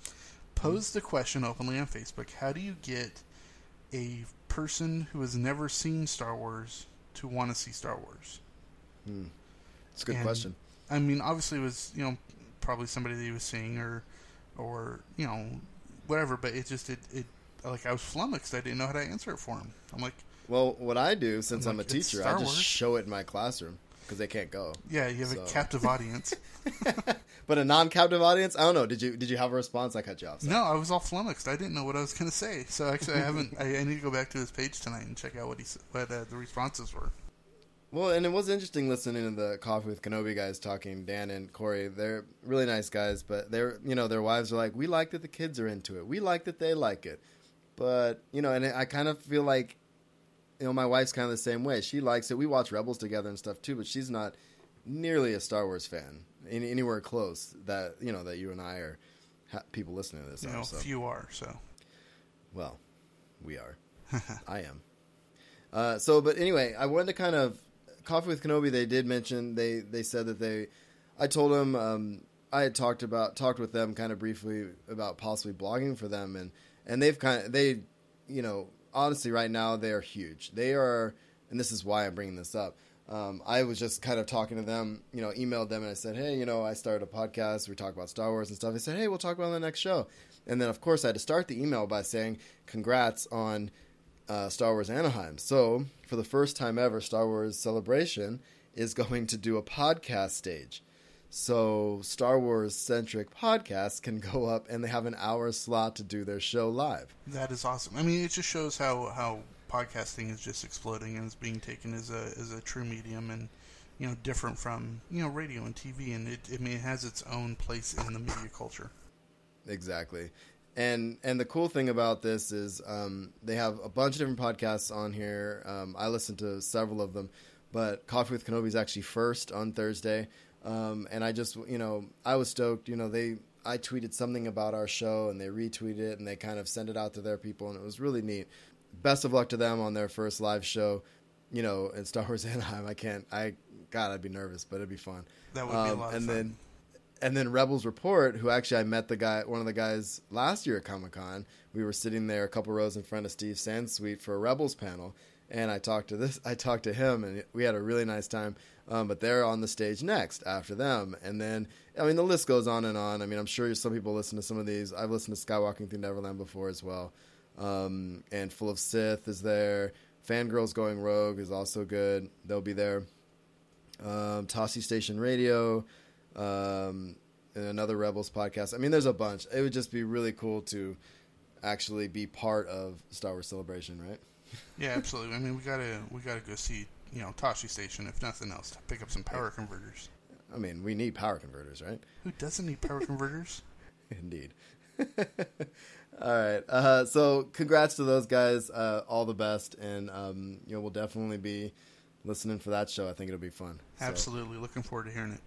posed the question openly on Facebook How do you get a person who has never seen Star Wars to want to see Star Wars? It's a good And- question. I mean, obviously, it was, you know, probably somebody that he was seeing or, or, you know, whatever, but it just, it, it, like, I was flummoxed. I didn't know how to answer it for him. I'm like, Well, what I do since I'm I'm, a like, it's teacher, I just Wars. show it in my classroom because they can't go. yeah, you have So- a captive audience. But a non-captive audience, I don't know. Did you did you have a response? I cut you off. sorry. No, I was all flummoxed. I didn't know what I was going to say. So actually, I haven't. I, I need to go back to his page tonight and check out what he what uh, the responses were. Well, and it was interesting listening to the Coffee with Kenobi guys talking. Dan and Corey, they're really nice guys, but they're you know their wives are like, we like that the kids are into it. We like that they like it, but you know, and I kind of feel like, you know, my wife's kind of the same way. She likes it. We watch Rebels together and stuff too, but she's not nearly a Star Wars fan any, anywhere close that you know that you and I are ha- people listening to this. You are, know, so. few are. So Well, we are. I am. Uh, so, but anyway, I wanted to kind of coffee with Kenobi. They did mention they they said that they. I told them um, I had talked about talked with them kind of briefly about possibly blogging for them, and and they've kind of they, you know, honestly, right now they are huge. They are, and this is why I'm bringing this up. Um, I was just kind of talking to them, you know, emailed them and I said, hey, you know, I started a podcast. We talk about Star Wars and stuff. They said, hey, we'll talk about it on the next show. And then, of course, I had to start the email by saying, congrats on uh, Star Wars Anaheim. So, for the first time ever, Star Wars Celebration is going to do a podcast stage. So, Star Wars centric podcasts can go up and they have an hour slot to do their show live. that is awesome. I mean, it just shows how how podcasting is just exploding and is being taken as a as a true medium and you know different from you know radio and TV and it I mean it has its own place in the media culture. Exactly. And and the cool thing about this is um, they have a bunch of different podcasts on here. Um, I listened to several of them, but Coffee with Kenobi is actually first on Thursday. Um, and I just you know I was stoked. You know they I tweeted something about our show and they retweeted it and they kind of sent it out to their people and it was really neat. Best of luck to them on their first live show. You know, in Star Wars Anaheim. I can't. I God, I'd be nervous, but it'd be fun. That would be a Um, lot of and fun. then and then Rebels Report, who actually I met the guy, one of the guys last year at Comic Con. We were sitting there a couple rows in front of Steve Sansweet for a Rebels panel, and I talked to this, I talked to him, and we had a really nice time. Um, but they're on the stage next after them, and then I mean the list goes on and on. I mean I'm sure some people listen to some of these. I've listened to Skywalking Through Neverland before as well, um, and Full of Sith is there. Fangirls Going Rogue is also good. They'll be there um, Tosche Station Radio, um, and another Rebels podcast. I mean, there's a bunch. It would just be really cool to actually be part of Star Wars Celebration, right? Yeah, absolutely. I mean, we gotta we gotta go see you know Tosche Station if nothing else to pick up some power converters. I mean, we need power converters, right? Who doesn't need power converters? Indeed. all right. Uh, so, congrats to those guys. Uh, all the best, and um, you know we'll definitely be listening for that show. I think it'll be fun. So- Absolutely, looking forward to hearing it.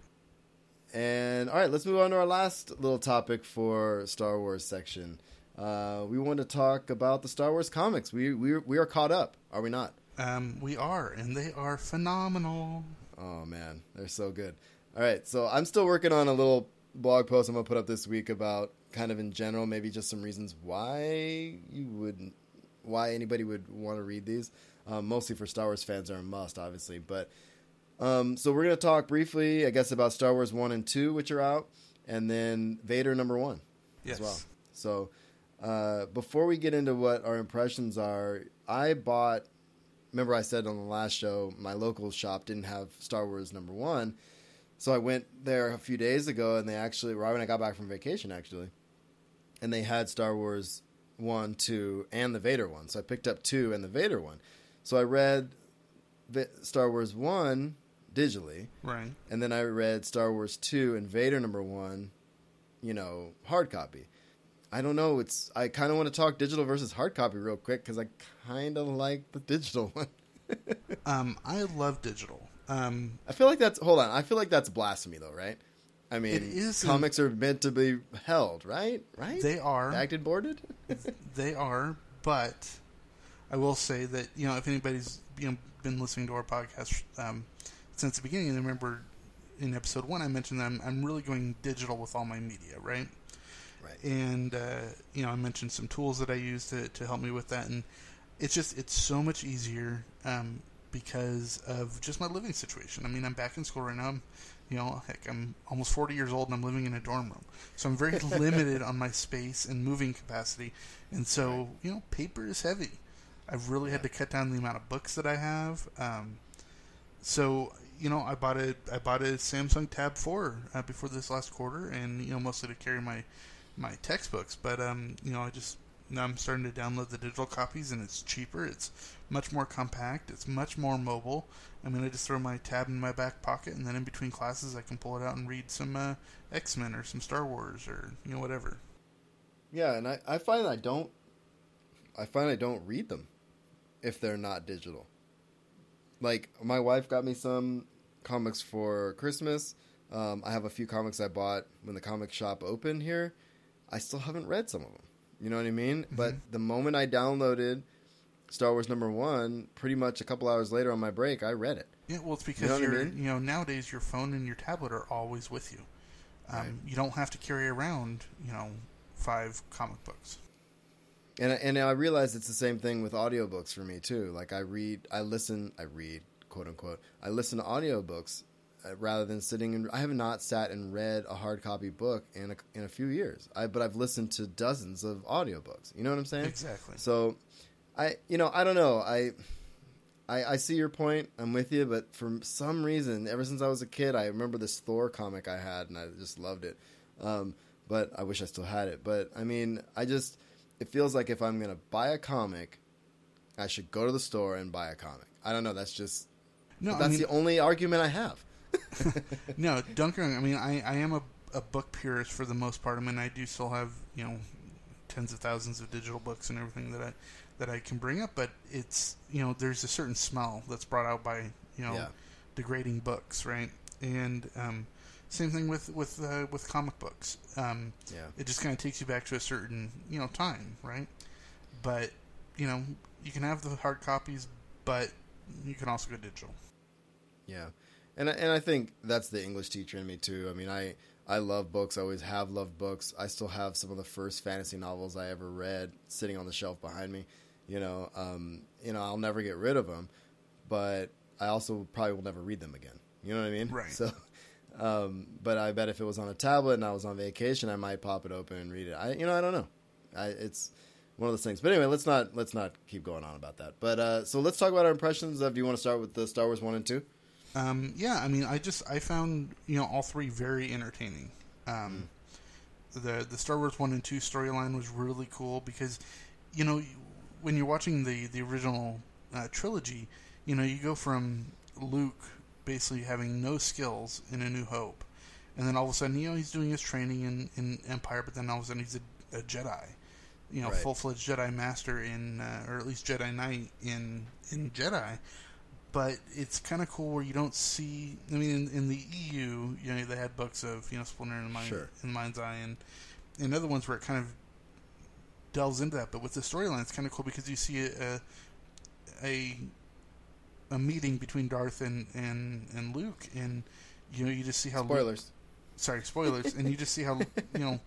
And all right, let's move on to our last little topic for Star Wars section. Uh, we want to talk about the Star Wars comics. We we we are caught up, are we not? Um, we are, and they are phenomenal. Oh man, they're so good. All right, so I'm still working on a little blog post I'm gonna put up this week about kind of in general, maybe just some reasons why you would, why anybody would want to read these. Um, mostly for Star Wars fans, are a must, obviously. But um, so we're gonna talk briefly, I guess, about Star Wars one and two, which are out, and then Vader number one Yes. as well. So uh, before we get into what our impressions are, I bought. Remember, I said on the last show my local shop didn't have Star Wars number one, so I went there a few days ago, and they actually, right when I got back from vacation, actually, and they had Star Wars one, two, and the Vader one. So I picked up two and the Vader one. So I read Star Wars one digitally, Right. and then I read Star Wars two and Vader number one, you know, hard copy. I don't know. It's I kind of want to talk digital versus hard copy real quick because I kind of like the digital one. Um, I love digital. Um, I feel like that's hold on. I feel like that's blasphemy though, right? I mean, It is an- comics are meant to be held, right? Right? They are. acted boarded. They are, but I will say that you know if anybody's you know, been listening to our podcast um, since the beginning, and remember in episode one I mentioned that I'm, I'm really going digital with all my media, right? Right. And uh, you know I mentioned some tools that I use to, to help me with that, and it's just it's so much easier um, because of just my living situation. I mean I'm back in school right now. I'm, you know, heck, I'm almost 40 years old and I'm living in a dorm room. So I'm very limited on my space and moving capacity. And so, you know, paper is heavy. I've really had to cut down the amount of books that I have. Um, so, you know, I bought a I bought a Samsung Tab 4 uh, before this last quarter, and you know, mostly to carry my my textbooks. But um, you know, I just now I'm starting to download the digital copies, and it's cheaper. It's much more compact. It's much more mobile. I mean, I just throw my tab in my back pocket, and then in between classes, I can pull it out and read some uh, X Men or some Star Wars or you know whatever. Yeah, and I, I find I don't I find I don't read them if they're not digital. Like my wife got me some comics for Christmas. Um, I have a few comics I bought when the comic shop opened here. I still haven't read some of them. You know what I mean? But the moment I downloaded Star Wars number one, pretty much a couple hours later on my break, I read it. Yeah, well, it's because know you I mean? you know nowadays your phone and your tablet are always with you. Um, Right. You don't have to carry around you know five comic books. And and I realize it's the same thing with audiobooks for me too. Like I read, I listen, I read, quote unquote. I listen to audiobooks uh, rather than sitting and I have not sat and read a hard copy book in a, in a few years. I but I've listened to dozens of audiobooks. You know what I'm saying? Exactly. So I you know, I don't know. I I, I see your point. I'm with you, but for some reason, ever since I was a kid, I remember this Thor comic I had, and I just loved it. Um, but I wish I still had it. But I mean, I just it feels like if I'm gonna buy a comic, I should go to the store and buy a comic. I don't know. That's just No, that's I mean, the only argument I have. no, don't. I mean, I, I am a, a book purist for the most part. I mean, I do still have you know tens of thousands of digital books and everything that I that I can bring up, but it's you know there's a certain smell that's brought out by you know Yeah. degrading books, right? And um, same thing with with uh, with comic books. Um, Yeah. it just kind of takes you back to a certain you know time, right? But you know you can have the hard copies, but you can also go digital. Yeah, and I- and I think that's the English teacher in me too. I mean, I I love books. I always have loved books. I still have some of the first fantasy novels I ever read sitting on the shelf behind me. You know, um, you know, I'll never get rid of them, but I also probably will never read them again. You know what I mean? Right. So, um, but I bet if it was on a tablet and I was on vacation, I might pop it open and read it. I, you know, I don't know. I, it's one of those things. But anyway, let's not let's not keep going on about that. But uh, so let's talk about our impressions of. Do you want to start with the Star Wars one and two? Um, yeah, I mean, I just I found you know all three very entertaining. Um, The the Star Wars one and two storyline was really cool because you know when you're watching the the original uh, trilogy, you know you go from Luke basically having no skills in A New Hope, and then all of a sudden you know he's doing his training in, in Empire, but then all of a sudden he's a, a Jedi, you know, Right. full fledged Jedi Master in uh, or at least Jedi Knight in in Jedi but it's kind of cool where you don't see. I mean, in, in the EU, you know, they had books of you know Splinter in the Mind, Sure. in the Mind's Eye, and and other ones where it kind of delves into that. But with the storyline, it's kind of cool because you see a a a meeting between Darth and and and Luke, and you know you just see how Luke- Spoilers. sorry, spoilers, and you just see how you know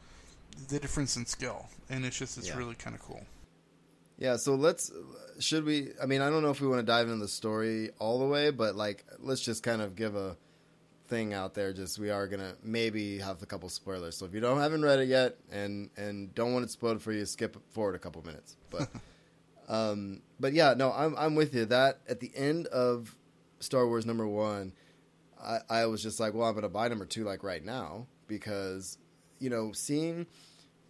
the difference in skill, and it's just it's Yeah. really kind of cool. Yeah, so let's should we I mean, I don't know if we want to dive into the story all the way, but like let's just kind of give a thing out there just we are going to maybe have a couple spoilers. So if you don't haven't read it yet and and don't want it spoiled for you, skip forward a couple minutes. But um but yeah, no, I'm I'm with you. That at the end of Star Wars number 1, I I was just like, well, I'm going to buy number 2 like right now because you know, seeing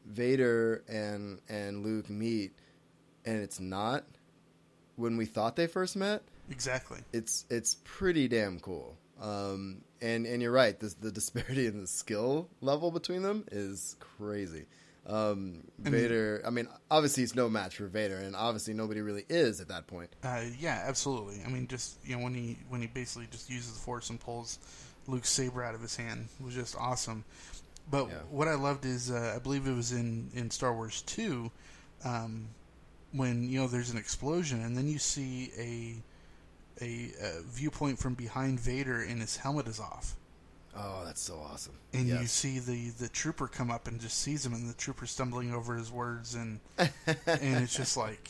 Vader and and Luke meet and it's not when we thought they first met, Exactly. it's it's pretty damn cool. Um, and and you're right, the the disparity in the skill level between them is crazy. Um, I mean- Vader, I mean, obviously he's no match for Vader, and obviously nobody really is at that point. Uh, yeah, absolutely. I mean, just you know, when he when he basically just uses the force and pulls, Luke's saber out of his hand was just awesome. But Yeah. what I loved is uh, I believe it was in in Star Wars two, um, when you know there's an explosion and then you see a a, a viewpoint from behind Vader and his helmet is off. Oh, that's so awesome. And you see the, the trooper come up and just sees him, and the trooper stumbling over his words, and and it's just like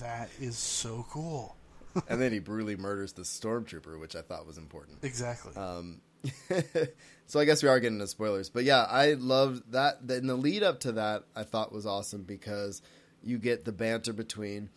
that is so cool. and then he brutally murders the stormtrooper, which I thought was important. Exactly. Um, so I guess we are getting into spoilers, but yeah, I loved that. And the lead up to that, I thought was awesome because you get the banter between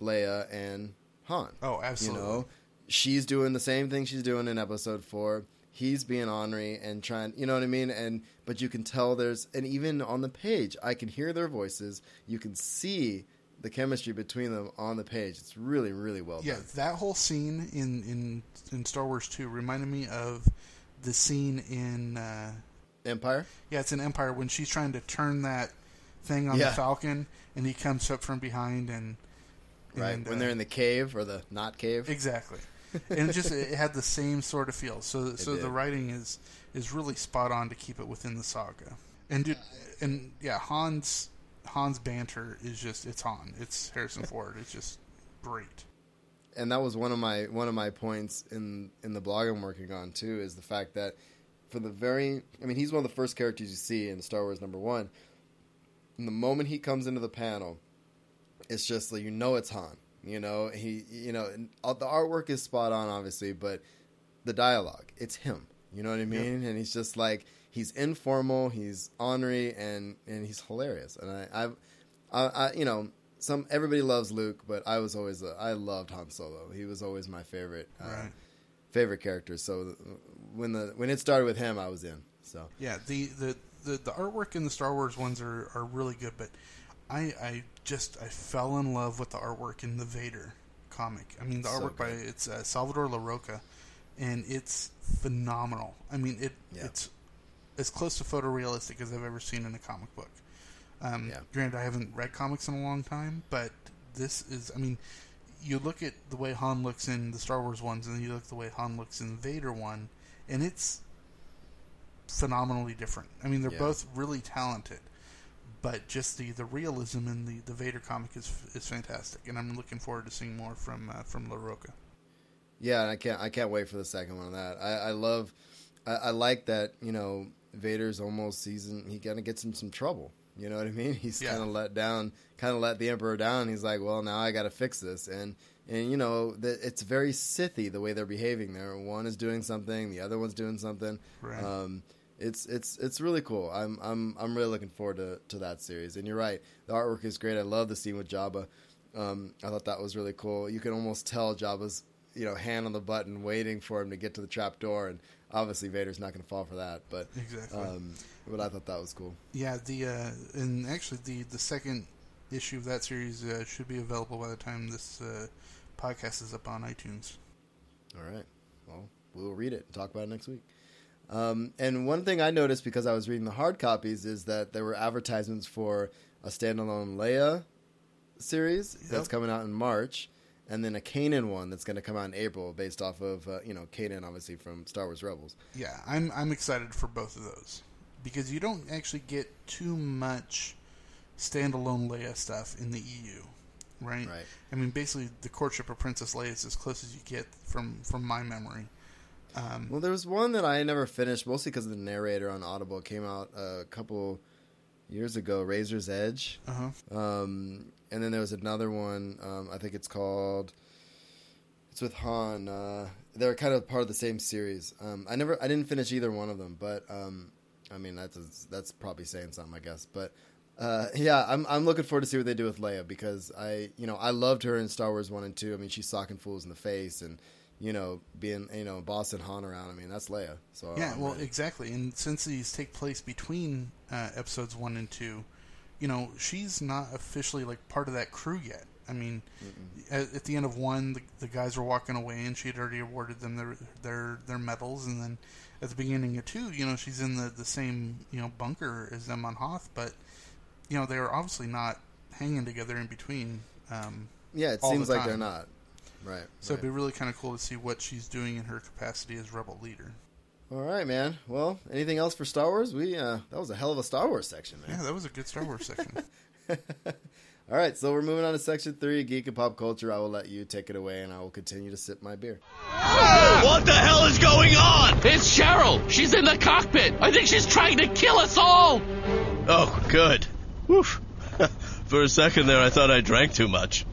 Leia and Han. oh, absolutely. You know, she's doing the same thing she's doing in Episode Four. He's being ornery and trying, you know what I mean? And but you can tell there's, and even on the page, I can hear their voices. You can see the chemistry between them on the page. It's really, really well yeah, done. Yeah, that whole scene in in in Star Wars two reminded me of the scene in uh, Empire. yeah, it's in Empire when she's trying to turn that thing on Yeah. the Falcon, and he comes up from behind and Right when uh, they're in the cave or the not cave. Exactly, and it just it had the same sort of feel. So so did. the writing is is really spot on to keep it within the saga. And dude, and yeah, Hans Hans banter is just it's Han. It's Harrison Ford. It's just great. and that was one of my one of my points in in the blog I'm working on too is the fact that for the very I mean he's one of the first characters you see in Star Wars number one. And the moment he comes into the panel, it's just like you know it's Han. You know he you know the artwork is spot on obviously, but the dialogue it's him. You know what I mean? And he's just like he's informal, he's ornery, and and he's hilarious. And I I've I, I you know some everybody loves Luke, but I was always a, I loved Han Solo. He was always my favorite uh, Right. favorite character. So uh, when the when it started with him, I was in. So Yeah, the the the, the artwork in the Star Wars ones are, are really good, but I I just I fell in love with the artwork in the Vader comic. I mean, the So artwork by it's uh, Salvador Larroca, and it's phenomenal. I mean, it Yeah. it's as close to photorealistic as I've ever seen in a comic book. Um, Yeah. Granted, I haven't read comics in a long time, but this is. I mean, you look at the way Han looks in the Star Wars ones, and then you look at the way Han looks in the Vader one, and it's phenomenally different. I mean, they're Yeah. both really talented, but just the, the realism in the, the Vader comic is is fantastic, and I'm looking forward to seeing more from uh, from Larroca. yeah, and I can't I can't wait for the second one of that. I, I love I, I like that you know Vader's almost season. He kind of gets in some trouble. You know what I mean? He's Yeah. kind of let down, kind of let the Emperor down. He's like, well, now I got to fix this, and and you know the, it's very Sithy the way they're behaving. There, one is doing something, the other one's doing something. Right. Um, it's it's it's really cool. I'm I'm I'm really looking forward to, to that series. And you're right, the artwork is great. I love the scene with Jabba. Um, I thought that was really cool. You can almost tell Jabba's you know hand on the button, waiting for him to get to the trap door, and obviously Vader's not going to fall for that. But Exactly. um, but I thought that was cool. Yeah, the uh, and actually the the second issue of that series uh, should be available by the time this uh, podcast is up on iTunes. All right. Well, we'll read it and talk about it next week. Um, and one thing I noticed because I was reading the hard copies is that there were advertisements for a standalone Leia series that's coming out in March, and then a Kanan one that's going to come out in April, based off of uh, you know Kanan, obviously from Star Wars Rebels. Yeah, I'm I'm excited for both of those because you don't actually get too much standalone Leia stuff in the EU, right? Right. I mean, basically, the courtship of Princess Leia is as close as you get from from my memory. Um, Well, there was one that I never finished, mostly because the narrator on Audible came out a couple years ago, Razor's Edge. uh huh. Um, and then there was another one. Um, I think it's called. It's with Han. Uh, they're kind of part of the same series. Um, I never, I didn't finish either one of them, but um, I mean that's that's probably saying something, I guess. But uh, yeah, I'm I'm looking forward to see what they do with Leia because I, you know, I loved her in Star Wars one and two. I mean, she's socking fools in the face and you know being you know bossing Han around. I mean, that's Leia. So Yeah, I'm well, ready. exactly. And since these take place between uh, episodes one and two, you know, she's not officially like part of that crew yet. I mean, at, at the end of one, the, the guys were walking away, and she had already awarded them their their their medals. And then at the beginning of two, you know, she's in the the same you know bunker as them on Hoth, but you know they were obviously not hanging together in between. Um, yeah, it seems like they're not. Right. so right. it'd be really kind of cool to see what she's doing in her capacity as rebel leader. All right, man. Well, anything else for Star Wars? We uh, that was a hell of a Star Wars section, man. Yeah, that was a good Star Wars section. All right, so we're moving on to section three, geek and pop culture. I will let you take it away, and I will continue to sip my beer. What the hell is going on? It's Cheryl. She's in the cockpit. I think she's trying to kill us all. Oh, good. Woof. For a second there, I thought I drank too much.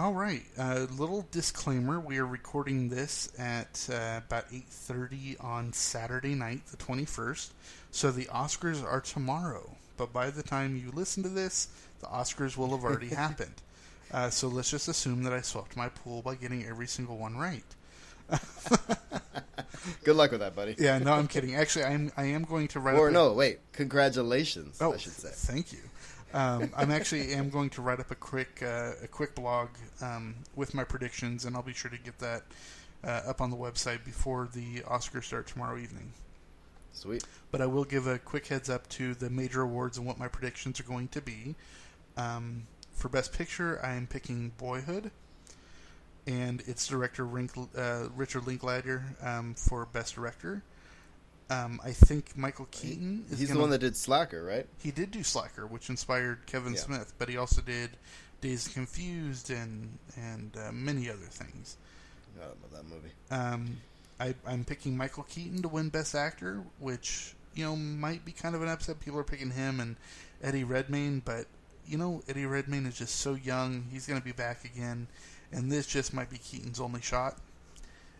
All right. A little disclaimer: we are recording this at uh, about eight thirty on Saturday night, the twenty first. So the Oscars are tomorrow. But by the time you listen to this, the Oscars will have already happened. Uh, so let's just assume that I swept my pool by getting every single one right. Good luck with that, buddy. Yeah, no, I'm kidding. Actually, I'm I am going to write. Or no, wait. Congratulations, Oh, I should say. thank you. Um, I'm actually am going to write up a quick uh, a quick blog um, with my predictions, and I'll be sure to get that uh, up on the website before the Oscars start tomorrow evening. Sweet. But I will give a quick heads up to the major awards and what my predictions are going to be. Um, for Best Picture, I am picking Boyhood, and its director Rink, uh, Richard Linklater um, for Best Director. Um, I think Michael Keaton is He's the gonna- one that did Slacker, right? he did do Slacker, which inspired Kevin Yeah. Smith, but he also did Dazed Confused and and uh, many other things. I love that movie. Um, I, I'm picking Michael Keaton to win Best Actor, which you know might be kind of an upset. People are picking him and Eddie Redmayne, but you know Eddie Redmayne is just so young; he's going to be back again, and this just might be Keaton's only shot.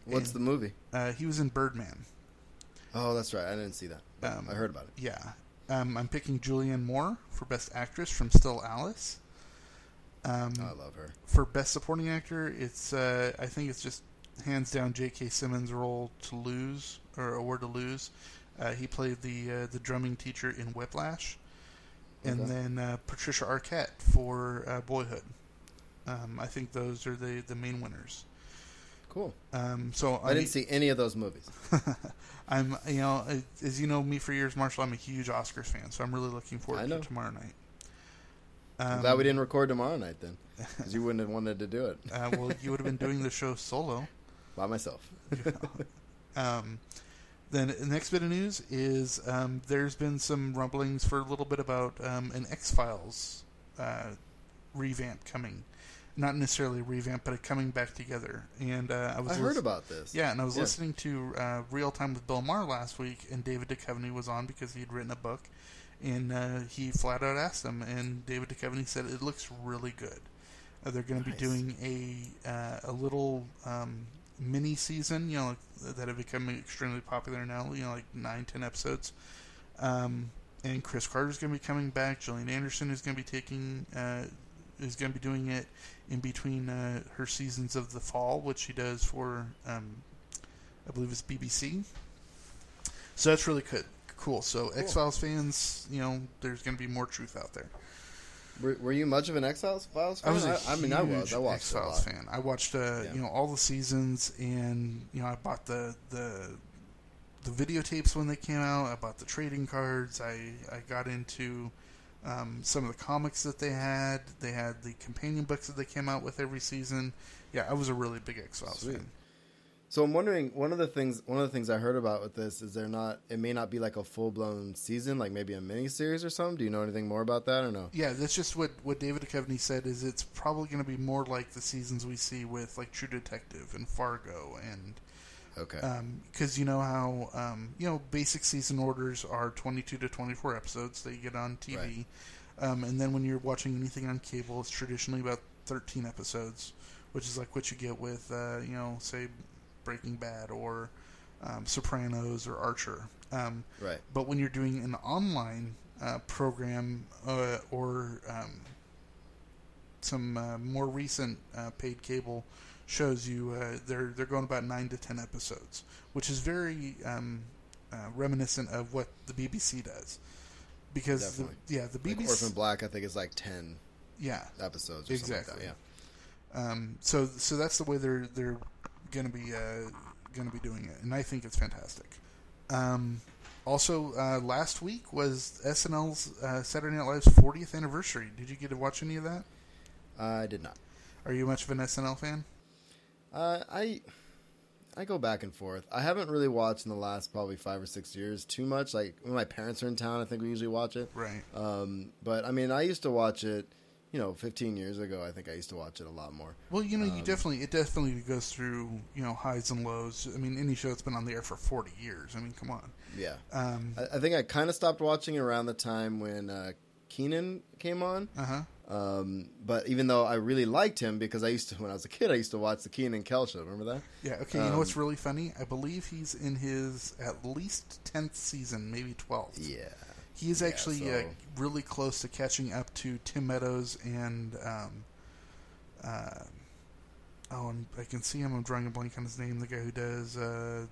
What's And- the movie? Uh, he was in Birdman. Oh, that's right. I didn't see that. Um, I heard about it. Yeah. Um, I'm picking Julianne Moore for Best Actress from Still Alice. Um, I love her. for Best Supporting Actor, it's uh, I think it's just hands down J.K. Simmons' role to lose or award to lose. Uh, he played the uh, the drumming teacher in Whiplash, and Okay. then uh, Patricia Arquette for uh, Boyhood. Um, I think those are the the main winners. Cool. Um, so I didn't see any of those movies. I'm, you know, as you know me for years, Marshall. I'm a huge Oscars fan, so I'm really looking forward I to tomorrow night. I'm Um, glad we didn't record tomorrow night then, because you wouldn't have wanted to do it Uh, well, you would have been doing the show solo. by myself. Um, then the next bit of news is um, there's been some rumblings for a little bit about um, an X Files uh, revamp coming. Not necessarily a revamp, but a coming back together. And uh, I was I heard about this. Yeah, and I was Yeah. listening to uh, Real Time with Bill Maher last week, and David Duchovny was on because he had written a book, and uh, he flat out asked him, and David Duchovny said it looks really good. Uh, they're going to Nice. be doing a uh, a little um, mini season, you know, like, that have become extremely popular now. You know, like nine, ten episodes. Um, and Chris Carter's going to be coming back. Gillian Anderson is going to be taking uh, is going to be doing it in between uh, her seasons of the fall, which she does for um, I believe it's BBC. So that's really good. Cool. So X Files fans, you know, there's going to be more truth out there. Were, were you much of an X Files fan? I was a I, mean, I was. I watched X Files fan. I watched, uh, Yeah. you know, all the seasons, and you know, I bought the the the videotapes when they came out. I bought the trading cards. I I got into um, some of the comics that they had. They had the companion books that they came out with every season. Yeah, I was a really big X Files fan. So I'm wondering one of the things one of the things I heard about with this is they're not it may not be like a full blown season, like maybe a mini series or something. Do you know anything more about that or no? Yeah, that's just what what David Duchovny said. Is it's probably going to be more like the seasons we see with like True Detective and Fargo and Okay. because you know how um, you know basic season orders are 22 to 24 episodes that you get on TV, Right. um, and then when you're watching anything on cable, it's traditionally about 13 episodes, which is like what you get with uh, you know say Breaking Bad or um, Sopranos or Archer. Um, right. but when you're doing an online uh, program uh, or um, some uh, more recent uh, paid cable shows, you uh, they're they're going about nine to ten episodes, which is very um, uh, reminiscent of what the BBC does. Because the, yeah, the Like BBC Orphan Black, I think is like ten yeah episodes. Or Exactly. Something like that. um, so so that's the way they're they're going to be uh, going to be doing it, and I think it's fantastic. Um, also, uh, last week was SNL's uh, Saturday Night Live's 40th anniversary. Did you get to watch any of that? Yeah. I did not. Are you much of an SNL fan? Uh, I I go back and forth. I haven't really watched in the last probably five or six years too much. Like when my parents are in town, I think we usually watch it. Right. Um, but I mean, I used to watch it. You know, 15 years ago, I think I used to watch it a lot more. Well, you know, Um, you definitely it definitely goes through you know highs and lows. I mean, any show that's been on the air for forty years. I mean, come on. Yeah. Um, I, I think I kind of stopped watching around the time when uh, Kenan came on. uh huh. Um, but even though I really liked him because I used to, when I was a kid, I used to watch the Kenan and Kel show. Remember that? Yeah. Okay. You know Um, what's really funny? I believe he's in his at least tenth season, maybe twelfth. Yeah. He is actually uh, really close to catching up to Tim Meadows and um, uh, oh, and I can see him. I'm drawing a blank on his name. The guy who does uh,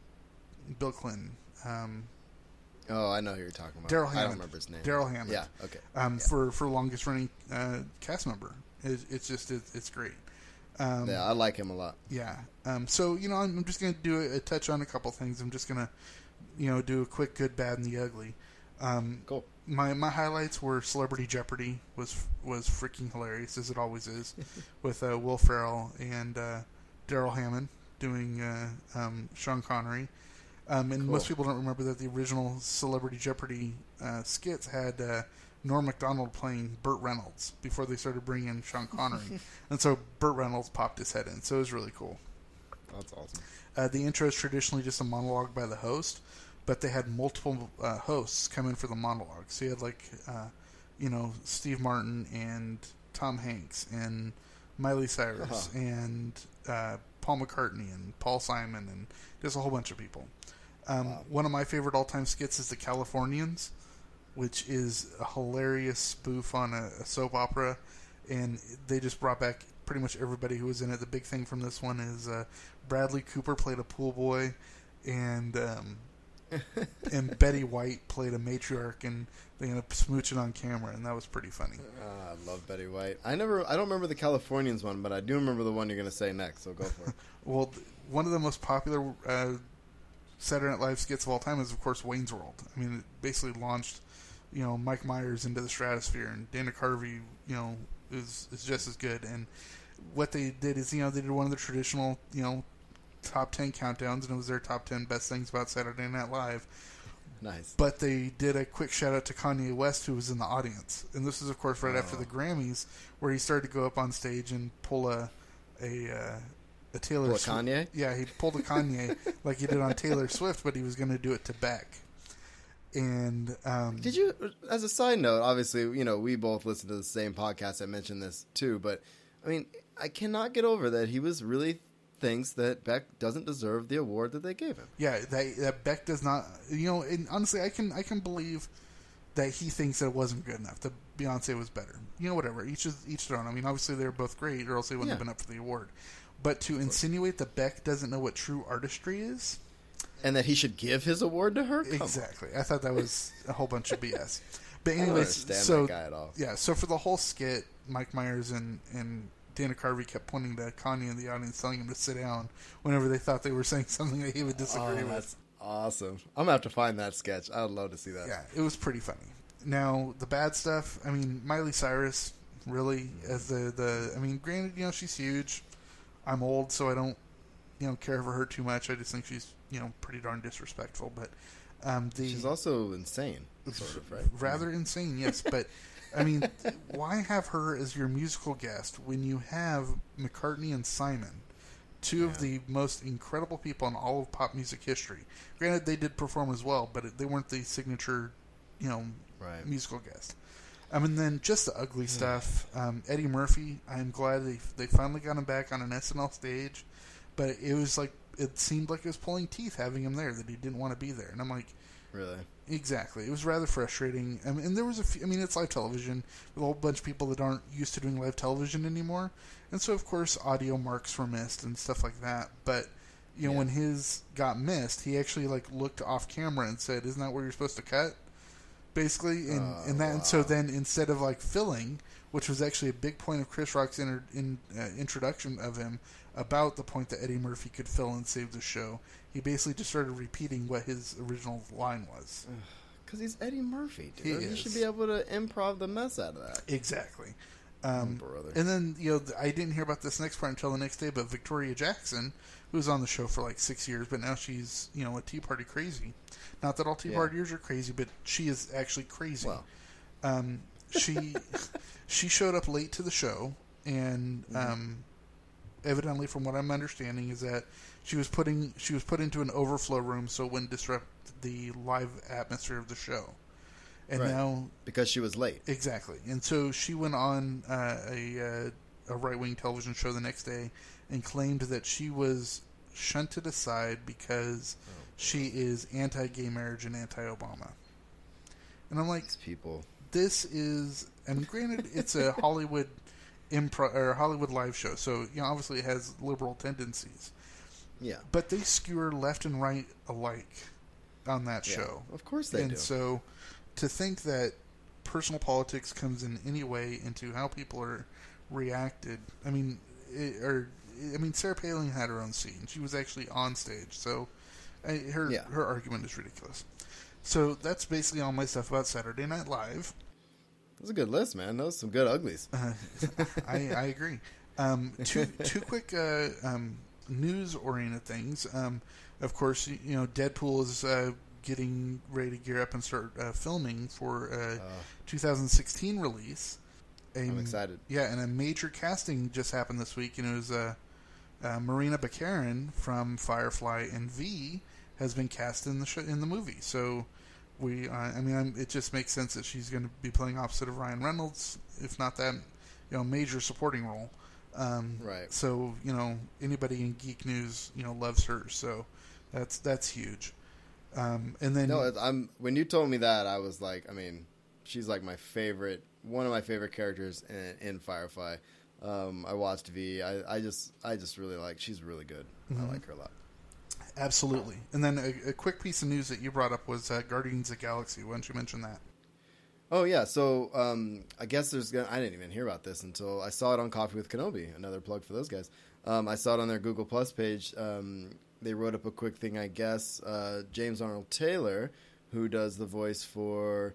Bill Clinton, um, Oh, I know who you're talking about. Darrell Hammond. I don't remember his name. Darrell Hammond. Yeah. Okay. um, for for longest running uh, cast member. It, it's just it, it's great. Um, Yeah, I like him a lot. Yeah. Um, so you know, I'm, I'm just going to do a, a touch on a couple things. I'm just going to, you know, do a quick good, bad, and the ugly. Um, Cool. my my highlights were Celebrity Jeopardy was was freaking hilarious as it always is, with uh, Will Ferrell and uh, Darrell Hammond doing uh, um, Sean Connery. Um, and Cool. most people don't remember that the original Celebrity Jeopardy uh, skits had uh, Norm Macdonald playing Burt Reynolds before they started bringing in Sean Connery, and so Burt Reynolds popped his head in. So it was really cool. That's awesome. Uh, the intro is traditionally just a monologue by the host, but they had multiple uh, hosts come in for the monologue. So you had like, uh, you know, Steve Martin and Tom Hanks and Miley Cyrus Uh-huh. and uh, Paul McCartney and Paul Simon and just a whole bunch of people. Um, One of my favorite all-time skits is the Californians, which is a hilarious spoof on a, a soap opera, and they just brought back pretty much everybody who was in it. The big thing from this one is uh, Bradley Cooper played a pool boy, and um, and Betty White played a matriarch, and they ended up smooching on camera, and that was pretty funny. Ah, I love Betty White. I never, I don't remember the Californians one, but I do remember the one you're going to say next. So go for it. Well, th- one of the most popular uh, Saturday Night Live skits of all time is, of course, Wayne's World. I mean, it basically launched, you know, Mike Myers into the stratosphere, and Dana Carvey, you know, is is just as good. And what they did is, you know, they did one of the traditional, you know, top ten countdowns, and it was their top ten best things about Saturday Night Live. nice. But they did a quick shout out to Kanye West, who was in the audience, and this is, of course, right after the Grammys, where he started to go up on stage and pull a a uh, a Taylor a Kanye? Yeah, he pulled a Kanye like he did on Taylor Swift, but he was going to do it to Beck. And um, Did you, as a side note, obviously, you know, we both listen to the same podcast. I mentioned this too, but I mean, I cannot get over that he was really thinks that Beck doesn't deserve the award that they gave him. Yeah, that, that Beck does not. You know, and honestly, I can I can believe that he thinks that it wasn't good enough. That Beyonce was better. You know, whatever. Each is each their own. I mean, obviously they're both great, or else they wouldn't have been up for the award. But to insinuate that Beck doesn't know what true artistry is, And that he should give his award to her? Come exactly. I thought that was a whole bunch of BS. But anyways, so that guy at all. yeah, so for the whole skit, Mike Myers and and Dana Carvey kept pointing to Kanye in the audience, telling him to sit down whenever they thought they were saying something that he would disagree Oh, with. that's awesome. I'm gonna have to find that sketch. I'd love to see that. Yeah, it was pretty funny. Now the bad stuff. I mean, Miley Cyrus really as the the. I mean, granted, you know she's huge. I'm old, so I don't you know care for her too much. I just think she's you know pretty darn disrespectful. But um, the She's also insane, sort of, right? rather insane, yes. But I mean, why have her as your musical guest when you have McCartney and Simon, two of the most incredible people in all of pop music history? Granted, they did perform as well, but they weren't the signature, you know, Right. musical guest. Um, and then just the ugly stuff. Um, Eddie Murphy. I'm glad they they finally got him back on an SNL stage, but it was like it seemed like it was pulling teeth having him there that he didn't want to be there. And I'm like, Really? Exactly. It was rather frustrating. I mean, and there was a few, I mean, it's live television with a whole bunch of people that aren't used to doing live television anymore. And so, of course, audio marks were missed and stuff like that. But, you know, Yeah. when his got missed, he actually, like, looked off camera and said, Isn't that where you're supposed to cut? Basically. And, Oh, and that, and so then instead of, like, filling, which was actually a big point of Chris Rock's inter, in, uh, introduction of him about the point that Eddie Murphy could fill and save the show, he basically just started repeating what his original line was. Because he's Eddie Murphy, dude. He He, should be able to improv the mess out of that. Exactly. Um. And then you know I didn't hear about this next part until the next day. But Victoria Jackson, who was on the show for like six years, but now she's you know a Tea Party crazy. Not that all Tea Yeah. Partiers are crazy, but she is actually crazy. Well. Um, she she showed up late to the show, and Mm-hmm. um, evidently, from what I'm understanding, is that she was putting she was put into an overflow room so it wouldn't disrupt the live atmosphere of the show. And Right. now because she was late. Exactly, and so she went on uh, a uh, a right wing television show the next day and claimed that she was shunted aside because oh, she is anti-gay marriage and anti-Obama. And I'm like, These people. this is, and granted, it's a Hollywood improv or Hollywood live show, so you know obviously it has liberal tendencies, Yeah. but they skewer left and right alike on that Yeah. show. Of course they and do. so to think that personal politics comes in any way into how people are reacted, I mean, it, or I mean, Sarah Palin had her own scene. She was actually on stage, so I, her Yeah. her argument is ridiculous. So that's basically all my stuff about Saturday Night Live. That's a good list, man. Those some good uglies. Uh, I, I agree. Um, two two quick uh, um, news oriented things. Um, of course, you, you know Deadpool is uh, getting ready to gear up and start uh, filming for uh, 2016 release. A- I'm excited. Yeah, and a major casting just happened this week, and it was uh, Morena Baccarin from Firefly and V has been cast in the sh- in the movie. So we, uh, I mean, I'm, it just makes sense that she's going to be playing opposite of Ryan Reynolds, if not that, you know, major supporting role. Um, Right. So you know, anybody in geek news, you know, loves her. So that's that's huge. Um, and then No, I'm. When you told me that, I was like, I mean, she's like my favorite, one of my favorite characters in, in Firefly. Um, I watched V. I, I just, I just really like. She's really good. Mm-hmm. I like her a lot. Absolutely. And then a, a quick piece of news that you brought up was uh, Guardians of the Galaxy. Why don't you mention that? Oh yeah, so um, I guess there's. Gonna, I didn't even hear about this until I saw it on Coffee with Kenobi. Another plug for those guys. Um, I saw it on their Google Plus page. Um, they wrote up a quick thing. I guess uh, James Arnold Taylor, who does the voice for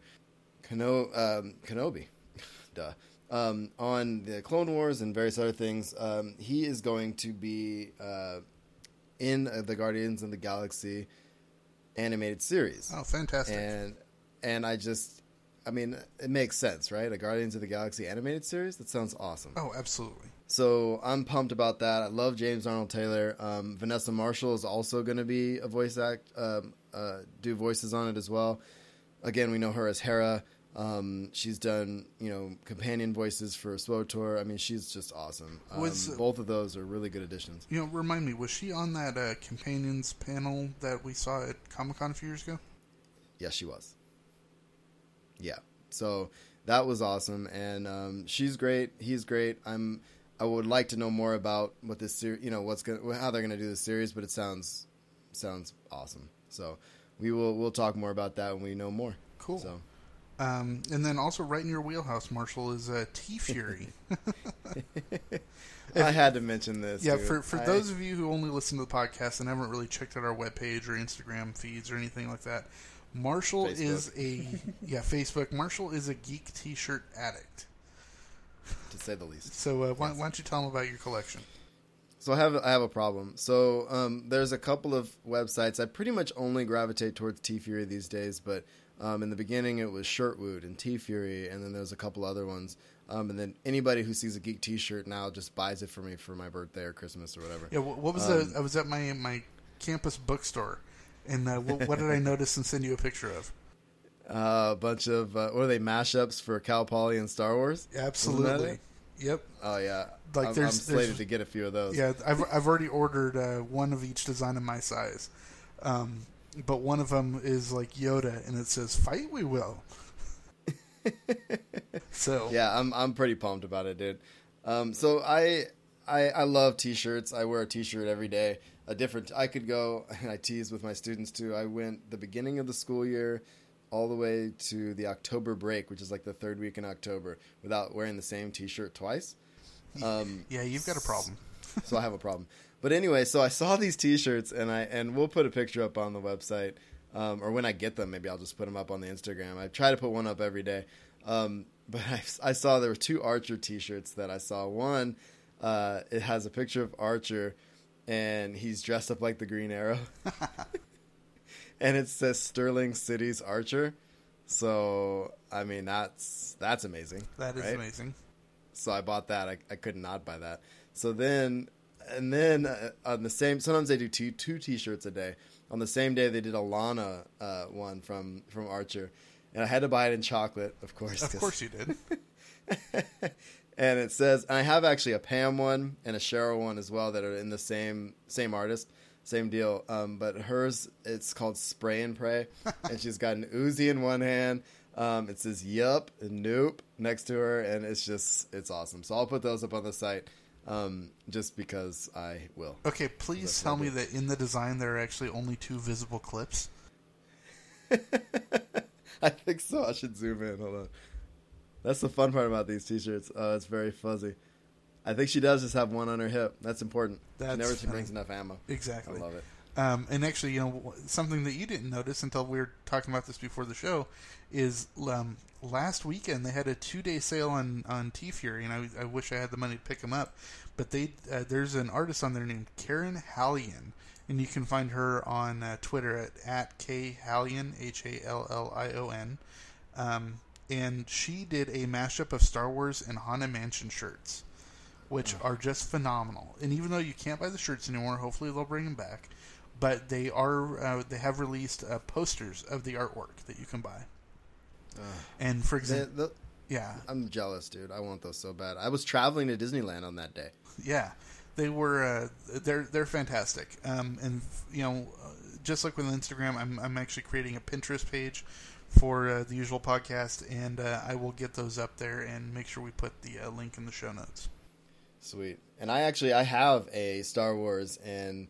Keno- um, Kenobi, duh, um, on the Clone Wars and various other things, um, he is going to be uh, in uh, the Guardians of the Galaxy animated series Oh, fantastic. and and I just, I mean, it makes sense, right? A Guardians of the Galaxy animated series that sounds awesome. oh, absolutely. So I'm pumped about that. I love James Arnold Taylor. Um, Vanessa Marshall is also going to be a voice act, um, uh, do voices on it as well. Again, we know her as Hera. Um, she's done, you know, companion voices for SWTOR. I mean, she's just awesome. Um, Was- both of those are really good additions. You know, remind me, was she on that uh, Companions panel that we saw at Comic Con a few years ago? Yes, she was. Yeah. So that was awesome, and um, she's great. He's great. I'm. I would like to know more about what this series, you know, what's going, how they're going to do this series, but it sounds sounds awesome. So we will we'll talk more about that when we know more. Cool. So Um, and then also right in your wheelhouse, Marshall, is uh, TeeFury. I had to mention this. yeah, dude. for, for I- those of you who only listen to the podcast and haven't really checked out our webpage or Instagram feeds or anything like that, Marshall Facebook. is a yeah Facebook. Marshall is a geek T-shirt addict. to say the least. So uh, why, why don't you tell him about your collection? So I have I have a problem. So um, there's a couple of websites. I pretty much only gravitate towards TeeFury these days, but um, in the beginning it was Shirtwood and TeeFury, and then there's a couple other ones. Um, and then anybody who sees a geek T-shirt now just buys it for me for my birthday or Christmas or whatever. Yeah, what, was Um, the? I was at my my campus bookstore, and uh, what, what did I notice and send you a picture of? Uh, a bunch of uh, what are they mashups for Cal Poly and Star Wars? Absolutely. Yep. Oh yeah, Like, I'm, I'm slated there's- to get a few of those. Yeah, I've I've already ordered uh, one of each design in my size, um, but one of them is like Yoda, and it says "Fight we will." so yeah, I'm I'm pretty pumped about it, dude. Um, so I, I I love t-shirts. I wear a t-shirt every day. A different. I could go. And I tease with my students too. I went the beginning of the school year, all the way to the October break, which is like the third week in October, without wearing the same t-shirt twice. Um, yeah, you've got a problem. so I have a problem. But anyway, so I saw these T-shirts, and I and we'll put a picture up on the website. Um, or when I get them, maybe I'll just put them up on the Instagram. I try to put one up every day. Um, but I, I saw there were two Archer T-shirts that I saw. One, uh, it has a picture of Archer, and he's dressed up like the Green Arrow, and it says Sterling City's Archer. So I mean that's that's amazing. That is right? amazing. So I bought that. I, I could not buy that. So then, and then uh, on the same, sometimes they do two two t-shirts a day. On the same day, they did a Lana uh, one from from Archer, and I had to buy it in chocolate, of course. Of course you did. and it says, and I have actually a Pam one and a Cheryl one as well that are in the same same artist, same deal. Um, but hers, it's called Spray and Pray, and she's got an Uzi in one hand. Um, it says "Yup" and "Nope" next to her, and it's just it's awesome. So I'll put those up on the site, um, just because I will. Okay, please tell me that in the design there are actually only two visible clips. I think so. I should zoom in. Hold on. That's the fun part about these t-shirts. Oh, it's very fuzzy. I think she does just have one on her hip. That's important. That's she never brings enough ammo. Exactly. I love it. Um, and actually, you know, something that you didn't notice until we were talking about this before the show is um, last weekend they had a two day sale on on TeeFury, and I, I wish I had the money to pick them up. But they uh, there's an artist on there named Karen Hallion, and you can find her on uh, Twitter at at k Hallion H A L L I O N, um, and she did a mashup of Star Wars and Haunted Mansion shirts which are just phenomenal. And even though you can't buy the shirts anymore, hopefully they'll bring them back. But they are uh, they have released uh, posters of the artwork that you can buy. and for example, yeah, I'm jealous, dude. I want those so bad. I was traveling to Disneyland on that day. yeah, they were uh, they're they're fantastic. Um, and you know, uh, just like with Instagram, I'm I'm actually creating a Pinterest page for uh, the usual podcast, and uh, I will get those up there and make sure we put the uh, link in the show notes. Sweet. And I actually I have a Star Wars and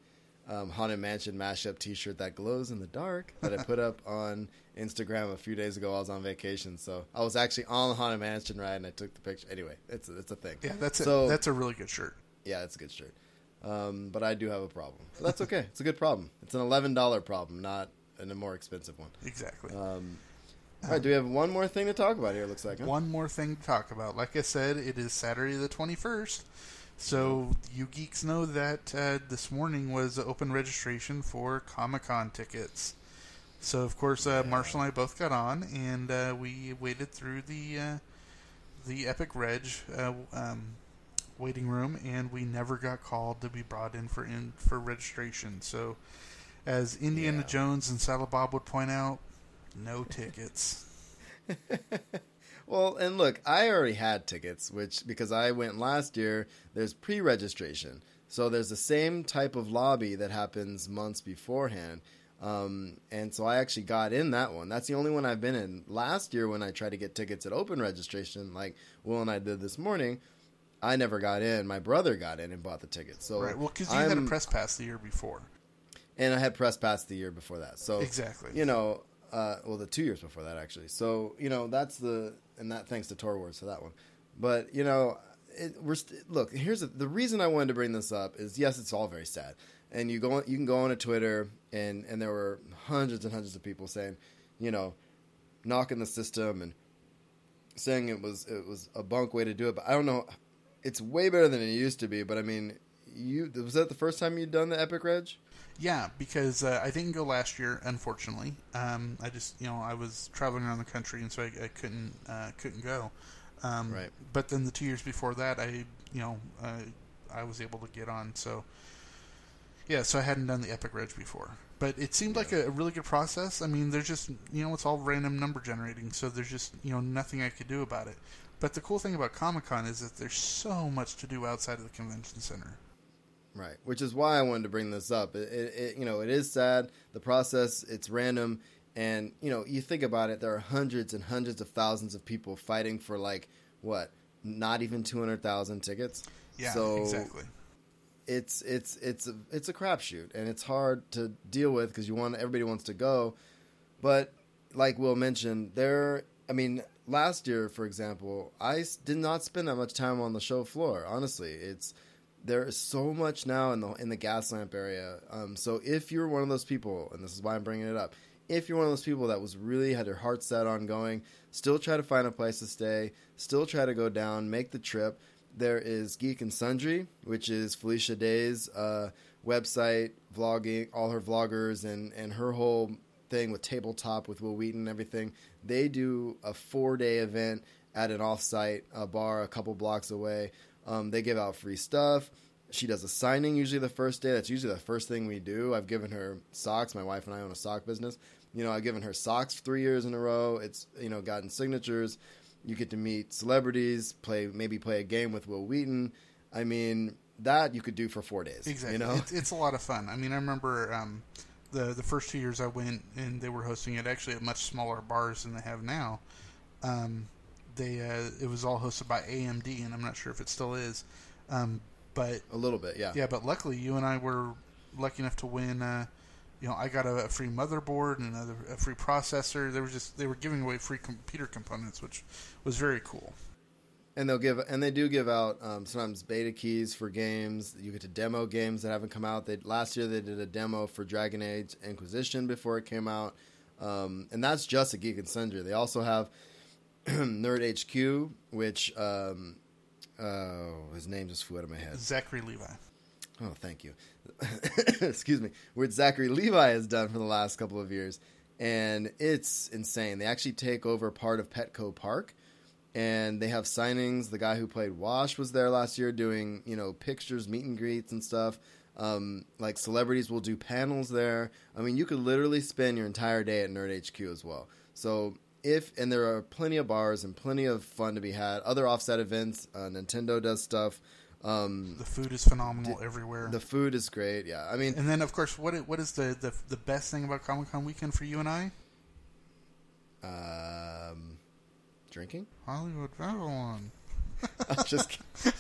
um, Haunted Mansion mashup T-shirt that glows in the dark that I put up on Instagram a few days ago. I was on vacation, so I was actually on the Haunted Mansion ride and I took the picture. Anyway, it's a, it's a thing. Yeah, that's so a, that's a really good shirt. yeah, it's a good shirt. Um, but I do have a problem. But that's okay. it's a good problem. It's an eleven dollar problem, not a more expensive one. Exactly. Um, all right, do we have one more thing to talk about here? it Looks like huh? One more thing to talk about. Like I said, it is Saturday the 21st. So you geeks know that uh, this morning was open registration for Comic Con tickets. So of course, uh, Marshall and I both got on, and uh, we waited through the uh, the Epic Reg uh, um, waiting room, and we never got called to be brought in for in for registration. So, as Indiana Yeah. Jones and Saddle Bob would point out, no tickets. Well, and look, I already had tickets, which because I went last year, there's pre-registration. So there's the same type of lobby that happens months beforehand. Um, and so I actually got in that one. That's the only one I've been in. Last year, when I tried to get tickets at open registration, like Will and I did this morning, I never got in. My brother got in and bought the tickets. So Right. Well, because you had a I'm- press pass the year before. and I had press pass the year before that. So Exactly. you know, uh, well, the two years before that actually. So you know, that's the and that thanks to Tor Wars for that one. But you know, it, we're st- look. Here's the, the reason I wanted to bring this up is yes, it's all very sad, and you go on, you can go on to Twitter and and there were hundreds and hundreds of people saying, you know, knocking the system and saying it was it was a bunk way to do it. But I don't know. It's way better than it used to be. But I mean, you was that the first time you'd done the Epic Reg? Yeah, because uh, I didn't go last year, unfortunately. Um, I just, you know, I was traveling around the country, and so I, I couldn't uh, couldn't go. Um, Right. But then the two years before that, I, you know, uh, I was able to get on. So, yeah, so I hadn't done the Epic Reg before, but it seemed like a, a really good process. I mean, there's just, you know, it's all random number generating, so there's just, you know, nothing I could do about it. But the cool thing about Comic Con is that there's so much to do outside of the convention center. Right, which is why I wanted to bring this up. It, it, it, you know, it is sad. The process, it's random, and you know, you think about it. There are hundreds and hundreds of thousands of people fighting for like what? Not even two hundred thousand tickets. Yeah, so exactly. It's it's it's a, it's a crapshoot, and it's hard to deal with because you want everybody wants to go, but like Will mentioned, there. I mean, last year, for example, I did not spend that much time on the show floor. Honestly, it's there is so much now in the in the Gaslamp area. Um, so if you're one of those people, and this is why I'm bringing it up, if you're one of those people that was really had their heart set on going, still try to find a place to stay, still try to go down, make the trip. There is Geek and Sundry, which is Felicia Day's uh, website, vlogging, all her vloggers, and, and her whole thing with tabletop with Wil Wheaton and everything. They do a four day event at an offsite uh, bar a couple blocks away. Um, they give out free stuff. She does a signing usually the first day. That's usually the first thing we do. I've given her socks. My wife and I own a sock business. You know, I've given her socks three years in a row. It's you know gotten signatures. You get to meet celebrities, play maybe play a game with Wil Wheaton. I mean, that you could do for four days. Exactly. You know, it's, it's a lot of fun. I mean, I remember um, the the first two years I went and they were hosting it actually at much smaller bars than they have now. Um, they uh, it was all hosted by AMD, and I'm not sure if it still is. Um, but a little bit, yeah. yeah, but luckily you and I were lucky enough to win. Uh, you know, I got a, a free motherboard and another a free processor. They were just they were giving away free computer components, which was very cool. And they'll give, and they do give out um, sometimes beta keys for games. You get to demo games that haven't come out. They last year they did a demo for Dragon Age Inquisition before it came out, um, and that's just a Geek and Sundry. They also have Nerd HQ, which um, oh, his name just flew out of my head. Zachary Levi. Oh, thank you. Excuse me. What Zachary Levi has done for the last couple of years, and it's insane. They actually take over part of Petco Park, and they have signings. The guy who played Wash was there last year doing you know pictures, meet and greets, and stuff. Um, like celebrities will do panels there. I mean, you could literally spend your entire day at Nerd HQ as well. So if and there are plenty of bars and plenty of fun to be had. Other offset events, uh, Nintendo does stuff. Um, The food is phenomenal everywhere. the food is great. Yeah, I mean, and then, of course, what what is the, the the best thing about Comic Con weekend for you and I? um, drinking. Hollywood Babylon. I'm just.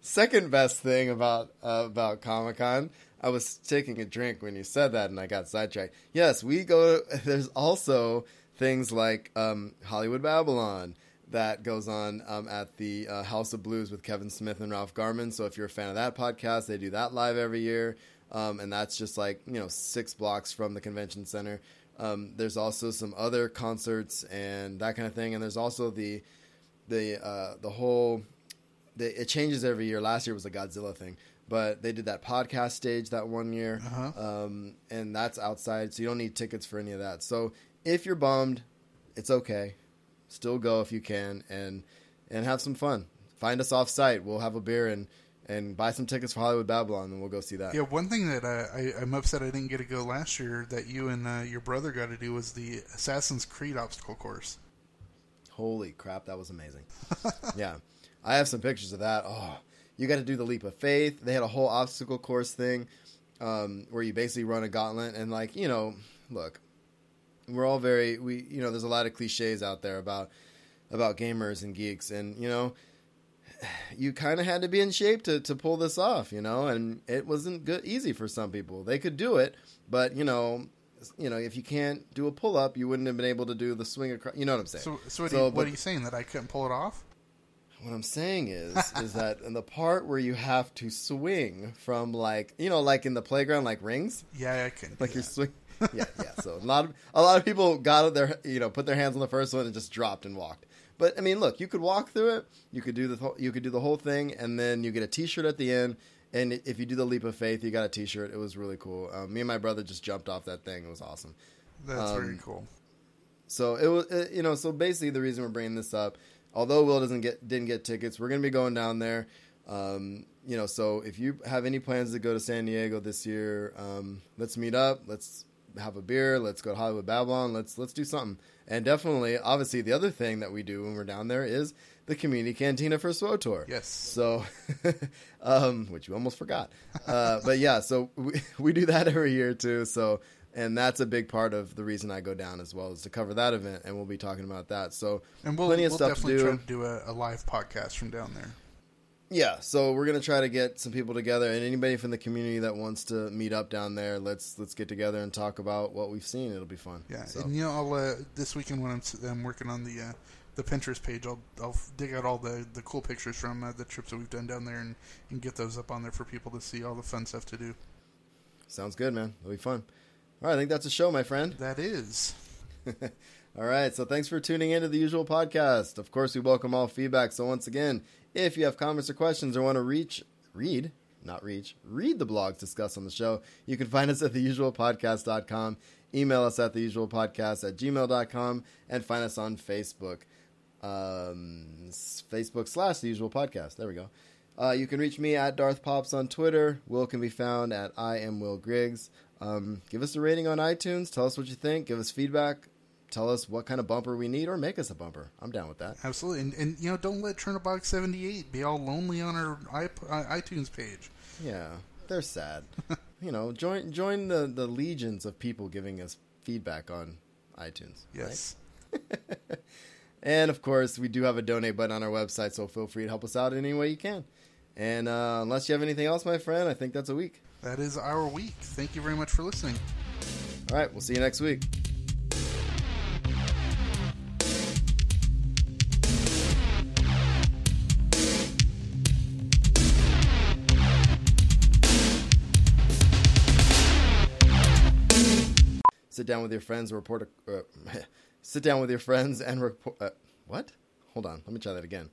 Second best thing about uh, about Comic Con, I was taking a drink when you said that, and I got sidetracked. Yes, we go. There's also things like um, Hollywood Babylon that goes on um, at the uh, House of Blues with Kevin Smith and Ralph Garman. So if you're a fan of that podcast, they do that live every year, um, and that's just like you know six blocks from the convention center. Um, there's also some other concerts and that kind of thing, and there's also the the uh, the whole the, it changes every year. Last year was a Godzilla thing, but they did that podcast stage that one year, Uh-huh. um, and that's outside, so you don't need tickets for any of that. So if you're bummed, it's okay. Still go if you can, and and have some fun. Find us off site. We'll have a beer and and buy some tickets for Hollywood Babylon, and we'll go see that. Yeah, one thing that uh, I, I'm upset I didn't get to go last year that you and uh, your brother got to do was the Assassin's Creed obstacle course. Holy crap, that was amazing. yeah. I have some pictures of that. Oh, you got to do the leap of faith. They had a whole obstacle course thing um, where you basically run a gauntlet. And, like, you know, look, we're all very, we, you know, there's a lot of cliches out there about, about gamers and geeks. And, you know, you kind of had to be in shape to, to pull this off, you know, and it wasn't good, easy for some people. They could do it, but, you know, you know, if you can't do a pull up, you wouldn't have been able to do the swing across. You know what I'm saying? So, so, what, So, you, what are you saying that I couldn't pull it off? What I'm saying is, is that in the part where you have to swing from like, you know, like in the playground, like rings, Yeah, I couldn't. like you're swing. Yeah, yeah. So a lot of a lot of people got their, you know, put their hands on the first one and just dropped and walked. But I mean, look, you could walk through it. You could do the whole- you could do the whole thing, and then you get a T-shirt at the end. And if you do the leap of faith, you got a T-shirt. It was really cool. Um, me and my brother just jumped off that thing. It was awesome. That's very um, cool. So it was, uh, you know, so basically the reason we're bringing this up, although Will doesn't get didn't get tickets, we're gonna be going down there. Um, you know, so if you have any plans to go to San Diego this year, um, let's meet up. Let's have a beer. Let's go to Hollywood Babylon. Let's let's do something. And definitely, obviously, the other thing that we do when we're down there is the community cantina for SWTOR. Yes. So, um, which you almost forgot. Uh, but yeah, so we, we do that every year too. So, and that's a big part of the reason I go down as well is to cover that event, and we'll be talking about that. So, And we'll, plenty of we'll stuff to definitely do. try to do a, a live podcast from down there. Yeah, so we're gonna try to get some people together, and anybody from the community that wants to meet up down there, let's let's get together and talk about what we've seen. It'll be fun. Yeah, So, and you know, I'll uh, this weekend when I'm, I'm working on the uh, the Pinterest page, I'll I'll dig out all the, the cool pictures from uh, the trips that we've done down there and, and get those up on there for people to see all the fun stuff to do. sounds good, man. It'll be fun. All right, I think that's a show, my friend. That is. All right, so thanks for tuning in to the usual podcast. Of course, we welcome all feedback. So once again, if you have comments or questions or want to reach, read, not reach, read the blogs discussed on the show, you can find us at theusualpodcast.com, email us at theusualpodcast at gmail.com, and find us on Facebook. Um, Facebook slash the usual podcast. There we go. Uh, you can reach me at Darth Pops on Twitter. Will can be found at I am Will Griggs. Um, give us a rating on iTunes. Tell us what you think. Give us feedback. Tell us what kind of bumper we need, or make us a bumper. I'm down with that. Absolutely. And, and you know, don't let Turnerbox 78 be all lonely on our iP- uh, iTunes page. Yeah, they're sad. you know, join join the the legions of people giving us feedback on iTunes. right? Yes. And of course, we do have a donate button on our website, so feel free to help us out in any way you can. And uh, unless you have anything else, my friend, I think that's a week. That is our week. Thank you very much for listening. All right, we'll see you next week. Sit down with your friends, and report. A, uh, sit down with your friends and report. Uh, what? Hold on. Let me try that again.